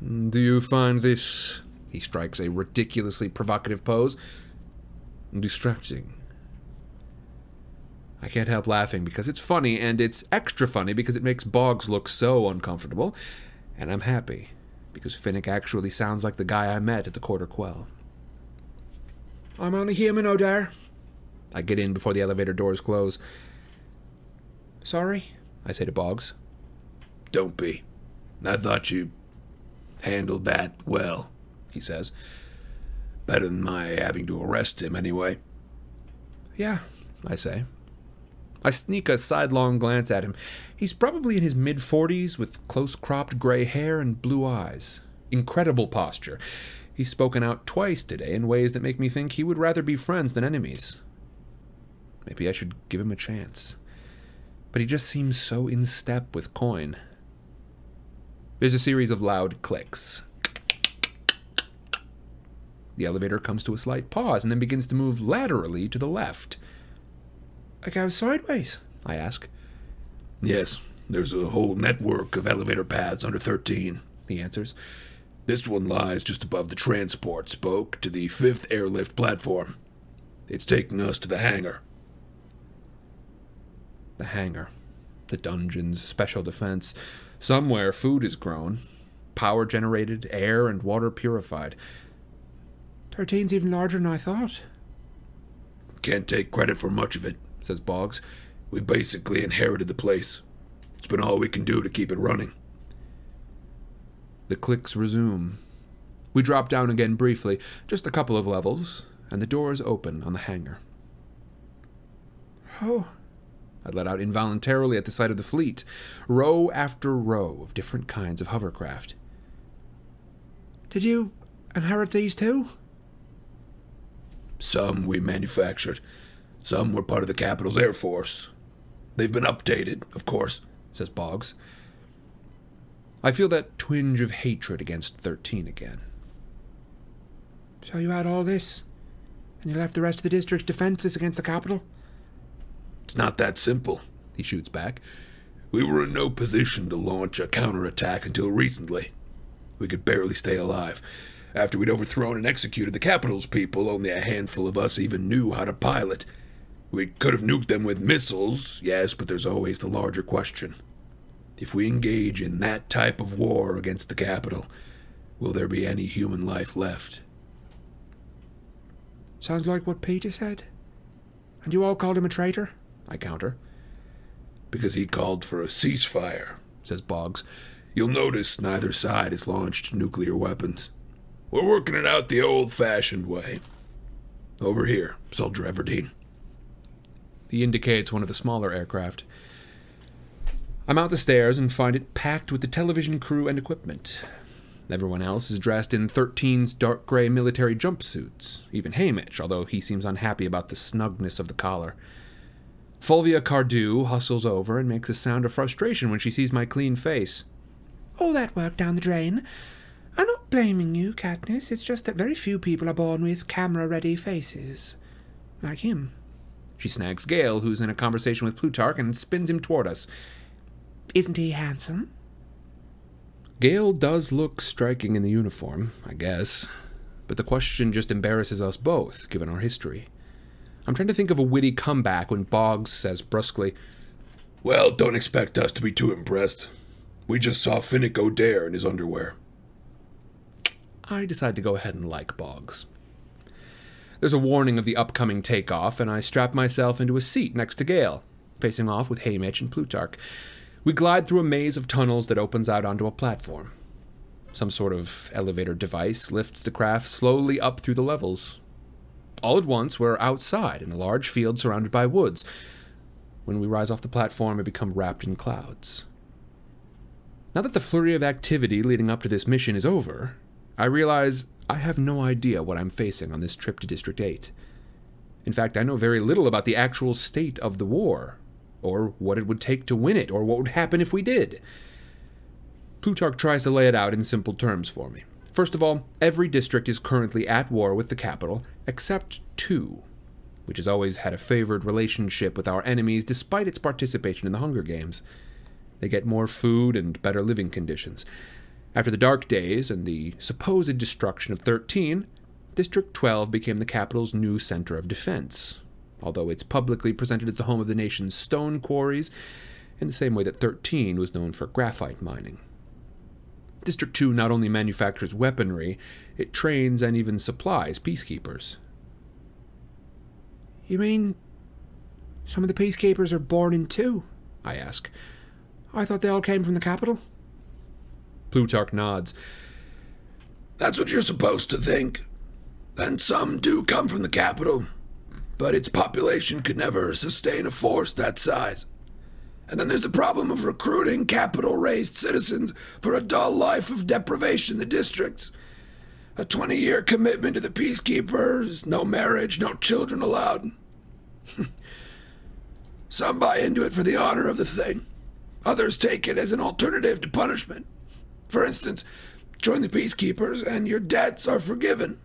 Do you find this He strikes a ridiculously provocative pose. distracting? I can't help laughing because it's funny, and it's extra funny because it makes Boggs look so uncomfortable. And I'm happy because Finnick actually sounds like the guy I met at the Quarter Quell. I'm only human, Odair. I get in before the elevator doors close. Sorry. I say to Boggs. Don't be. I thought you handled that well, He says. Better than my having to arrest him, anyway. Yeah. I say. I sneak a sidelong glance at him. He's probably in his mid 40s with close cropped gray hair and blue eyes. Incredible posture. He's spoken out twice today in ways that make me think he would rather be friends than enemies. Maybe I should give him a chance. But he just seems so in step with Coin. There's a series of loud clicks. The elevator comes to a slight pause and then begins to move laterally to the left. I go sideways. I ask. Hmm. Yes, there's a whole network of elevator paths under 13, He answers. This one lies just above the transport spoke to the fifth airlift platform. It's taking us to the hangar. The hangar. The dungeon's special defense. Somewhere food is grown. Power generated, air and water purified. Thirteen's even larger than I thought. Can't take credit for much of it, Says Boggs. We basically inherited the place. It's been all we can do to keep it running. The clicks resume. We drop down again briefly, just a couple of levels, and the doors open on the hangar. Oh, I let out involuntarily at the sight of the fleet, row after row of different kinds of hovercraft. did you inherit these too? Some we manufactured. Some were part of the Capitol's air force. They've been updated, of course. says Boggs. I feel that twinge of hatred against 13 again. So you had all this, and you left the rest of the district defenseless against the Capitol? It's not that simple. He shoots back. We were in no position to launch a counterattack until recently. We could barely stay alive. After we'd overthrown and executed the Capitol's people, only a handful of us even knew how to pilot. We could have nuked them with missiles, yes, but there's always the larger question. If we engage in that type of war against the Capitol, will there be any human life left? Sounds like what Peeta said. And you all called him a traitor? I counter. Because he called for a ceasefire, Says Boggs. You'll notice neither side has launched nuclear weapons. We're working it out the old fashioned way. Over here, Soldier Everdeen. He indicates one of the smaller aircraft. I mount the stairs and find it packed with the television crew and equipment. Everyone else is dressed in 13's dark gray military jumpsuits, even Haymitch, although he seems unhappy about the snugness of the collar. Fulvia Cardew hustles over and makes a sound of frustration when she sees my clean face. All that work down the drain. I'm not blaming you, Katniss. It's just that very few people are born with camera ready faces. Like him. She snags Gale, who's in a conversation with Plutarch, and spins him toward us. Isn't he handsome? Gale does look striking in the uniform, I guess, but the question just embarrasses us both, given our history. I'm trying to think of a witty comeback when Boggs says brusquely, Well, don't expect us to be too impressed. We just saw Finnick Odair in his underwear. I decide to go ahead and like Boggs. There's a warning of the upcoming takeoff, and I strap myself into a seat next to Gale, facing off with Haymitch and Plutarch. We glide through a maze of tunnels that opens out onto a platform. Some sort of elevator device lifts the craft slowly up through the levels. All at once, we're outside in a large field surrounded by woods. When we rise off the platform, we become wrapped in clouds. Now that the flurry of activity leading up to this mission is over, I realize I have no idea what I'm facing on this trip to District 8. In fact, I know very little about the actual state of the war, or what it would take to win it, or what would happen if we did. Plutarch tries to lay it out in simple terms for me. First of all, every district is currently at war with the Capitol, except two, which has always had a favored relationship with our enemies despite its participation in the Hunger Games. They get more food and better living conditions. After the Dark Days and the supposed destruction of 13, District 12 became the Capitol's new center of defense, although it's publicly presented as the home of the nation's stone quarries, in the same way that 13 was known for graphite mining. District 2 not only manufactures weaponry, it trains and even supplies peacekeepers. You mean some of the peacekeepers are born in two? I ask. I thought they all came from the Capitol. Plutarch nods. That's what you're supposed to think. And some do come from the Capitol, but its population could never sustain a force that size. And then there's the problem of recruiting Capitol raised citizens for a dull life of deprivation in the districts. A 20 year commitment to the peacekeepers, no marriage, no children allowed. (laughs) Some buy into it for the honor of the thing, others take it as an alternative to punishment. For instance, join the peacekeepers and your debts are forgiven.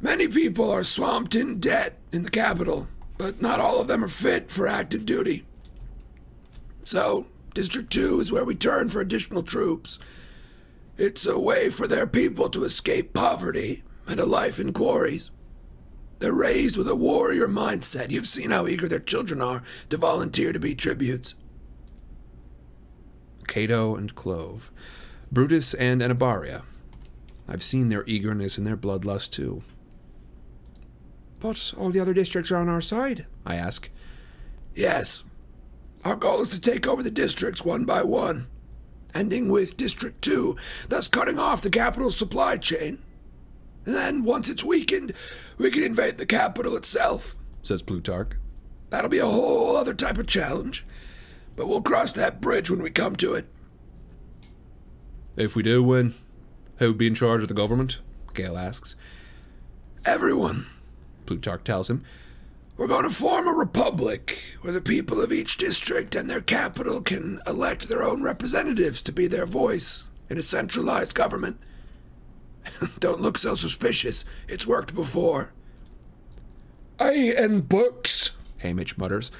Many people are swamped in debt in the Capitol, but not all of them are fit for active duty. So, District 2 is where we turn for additional troops. It's a way for their people to escape poverty and a life in quarries. They're raised with a warrior mindset. You've seen how eager their children are to volunteer to be tributes. Cato and Clove, Brutus and Enobaria. I've seen their eagerness and their bloodlust too. But all the other districts are on our side, I ask. Yes. Our goal is to take over the districts one by one, ending with District 2, thus cutting off the Capitol's supply chain. And then, once it's weakened, we can invade the Capitol itself, says Plutarch. That'll be a whole other type of challenge, but we'll cross that bridge when we come to it. If we do win, who would be in charge of the government? Gale asks. Everyone, Plutarch tells him. We're going to form a republic where the people of each district and their Capitol can elect their own representatives to be their voice in a centralized government. (laughs) Don't look so suspicious. It's worked before. Aye, in books, Haymitch mutters.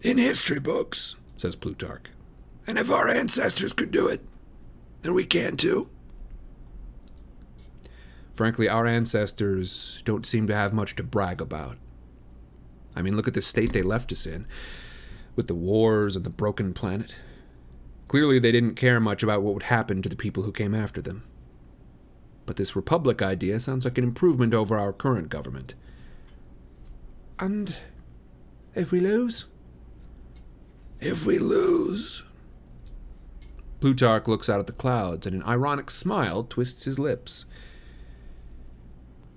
In history books, says Plutarch. And if our ancestors could do it, then we can too. Frankly, our ancestors don't seem to have much to brag about. I mean, look at the state they left us in, with the wars and the broken planet. Clearly, they didn't care much about what would happen to the people who came after them. But this republic idea sounds like an improvement over our current government. And if we lose? If we lose. Plutarch looks out at the clouds, and an ironic smile twists his lips.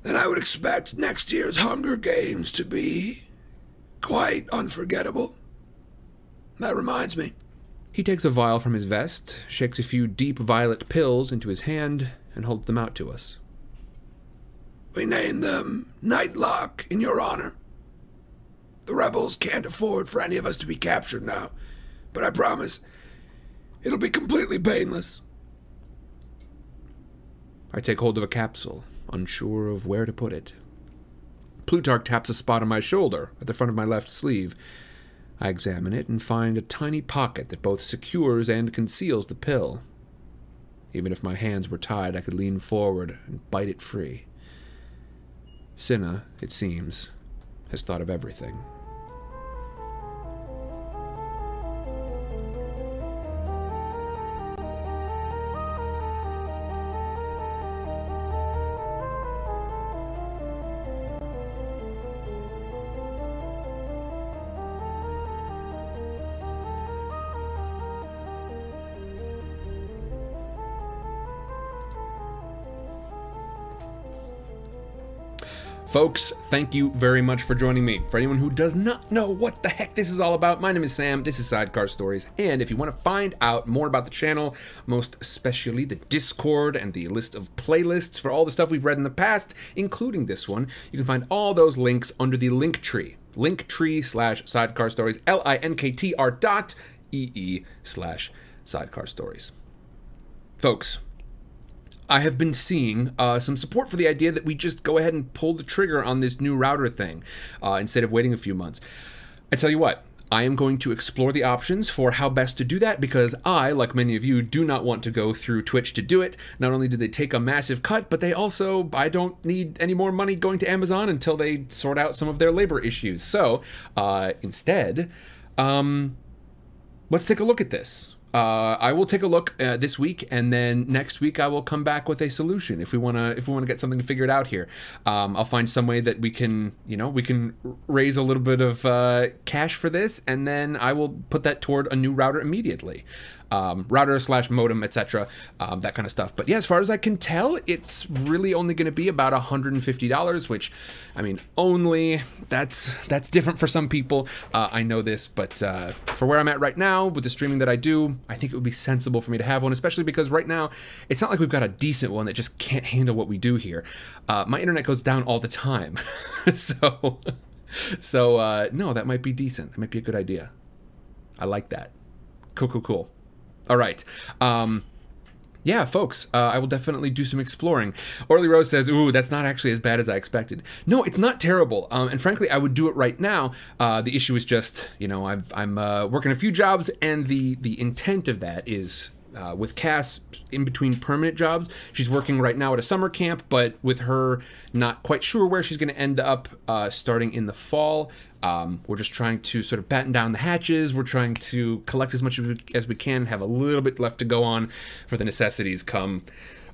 Then I would expect next year's Hunger Games to be quite unforgettable. That reminds me. He takes a vial from his vest, shakes a few deep violet pills into his hand, and holds them out to us. We name them Nightlock in your honor. The rebels can't afford for any of us to be captured now. But I promise, it'll be completely painless. I take hold of a capsule, unsure of where to put it. Plutarch taps a spot on my shoulder at the front of my left sleeve. I examine it and find a tiny pocket that both secures and conceals the pill. Even if my hands were tied, I could lean forward and bite it free. Cinna, it seems, has thought of everything. Folks, thank you very much for joining me. For anyone who does not know what the heck this is all about, my name is Sam. This is Sidecar Stories. And if you want to find out more about the channel, most especially the Discord and the list of playlists for all the stuff we've read in the past, including this one, you can find all those links under the link tree. Linktree slash sidecar stories, L I N K T R dot E E slash sidecar stories. Folks, I have been seeing uh, some support for the idea that we just go ahead and pull the trigger on this new router thing uh, instead of waiting a few months. I tell you what, I am going to explore the options for how best to do that because I, like many of you, do not want to go through Twitch to do it. Not only do they take a massive cut, but they also, I don't need any more money going to Amazon until they sort out some of their labor issues. So uh, instead, um, let's take a look at this. Uh, I will take a look uh, this week, and then next week I will come back with a solution if we wanna if we wanna get something figured out here. Um, I'll find some way that we can you know we can raise a little bit of uh, cash for this, and then I will put that toward a new router immediately. Um, router slash modem, etc., um, that kind of stuff. But yeah, as far as I can tell, it's really only going to be about $150, which, I mean, only that's that's different for some people. Uh, I know this, but uh, for where I'm at right now with the streaming that I do, I think it would be sensible for me to have one, especially because right now it's not like we've got a decent one that just can't handle what we do here. Uh, my internet goes down all the time, (laughs) so so uh, no, that might be decent. That might be a good idea. I like that. Cool, cool, cool. All right. Um, yeah, folks, uh, I will definitely do some exploring. Orly Rose says, "Ooh, that's not actually as bad as I expected." No, it's not terrible. Um, and frankly, I would do it right now. Uh, the issue is just, you know, I've, I'm uh, working a few jobs, and the the intent of that is uh, with Cass in between permanent jobs. She's working right now at a summer camp, but with her not quite sure where she's going to end up uh, starting in the fall. Um, we're just trying to sort of batten down the hatches. We're trying to collect as much as we, can, have a little bit left to go on for the necessities come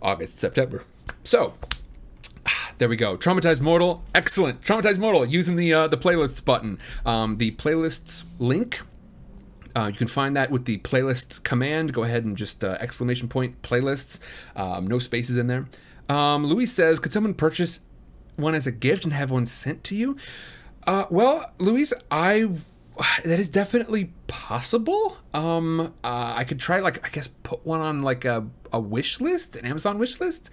August, September. So, (sighs) there we go. Traumatized Mortal, excellent. Traumatized Mortal using the uh, the playlists button. Um, the playlists link uh, you can find that with the playlists command. Go ahead and just uh, exclamation point playlists. Um, no spaces in there. Um, Louis says, could someone purchase one as a gift and have one sent to you? Uh, well, Louise, I that is definitely possible. Um, uh, I could try like I guess put one on like a, a wish list, an Amazon wish list.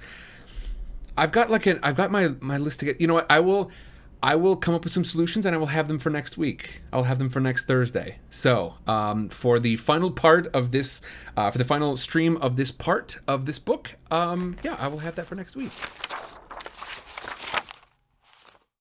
I've got like an I've got my my list to get. You know what? I will I will come up with some solutions and I will have them for next week. I'll have them for next Thursday. So, um, for the final part of this, uh, for the final stream of this part of this book, um, yeah, I will have that for next week.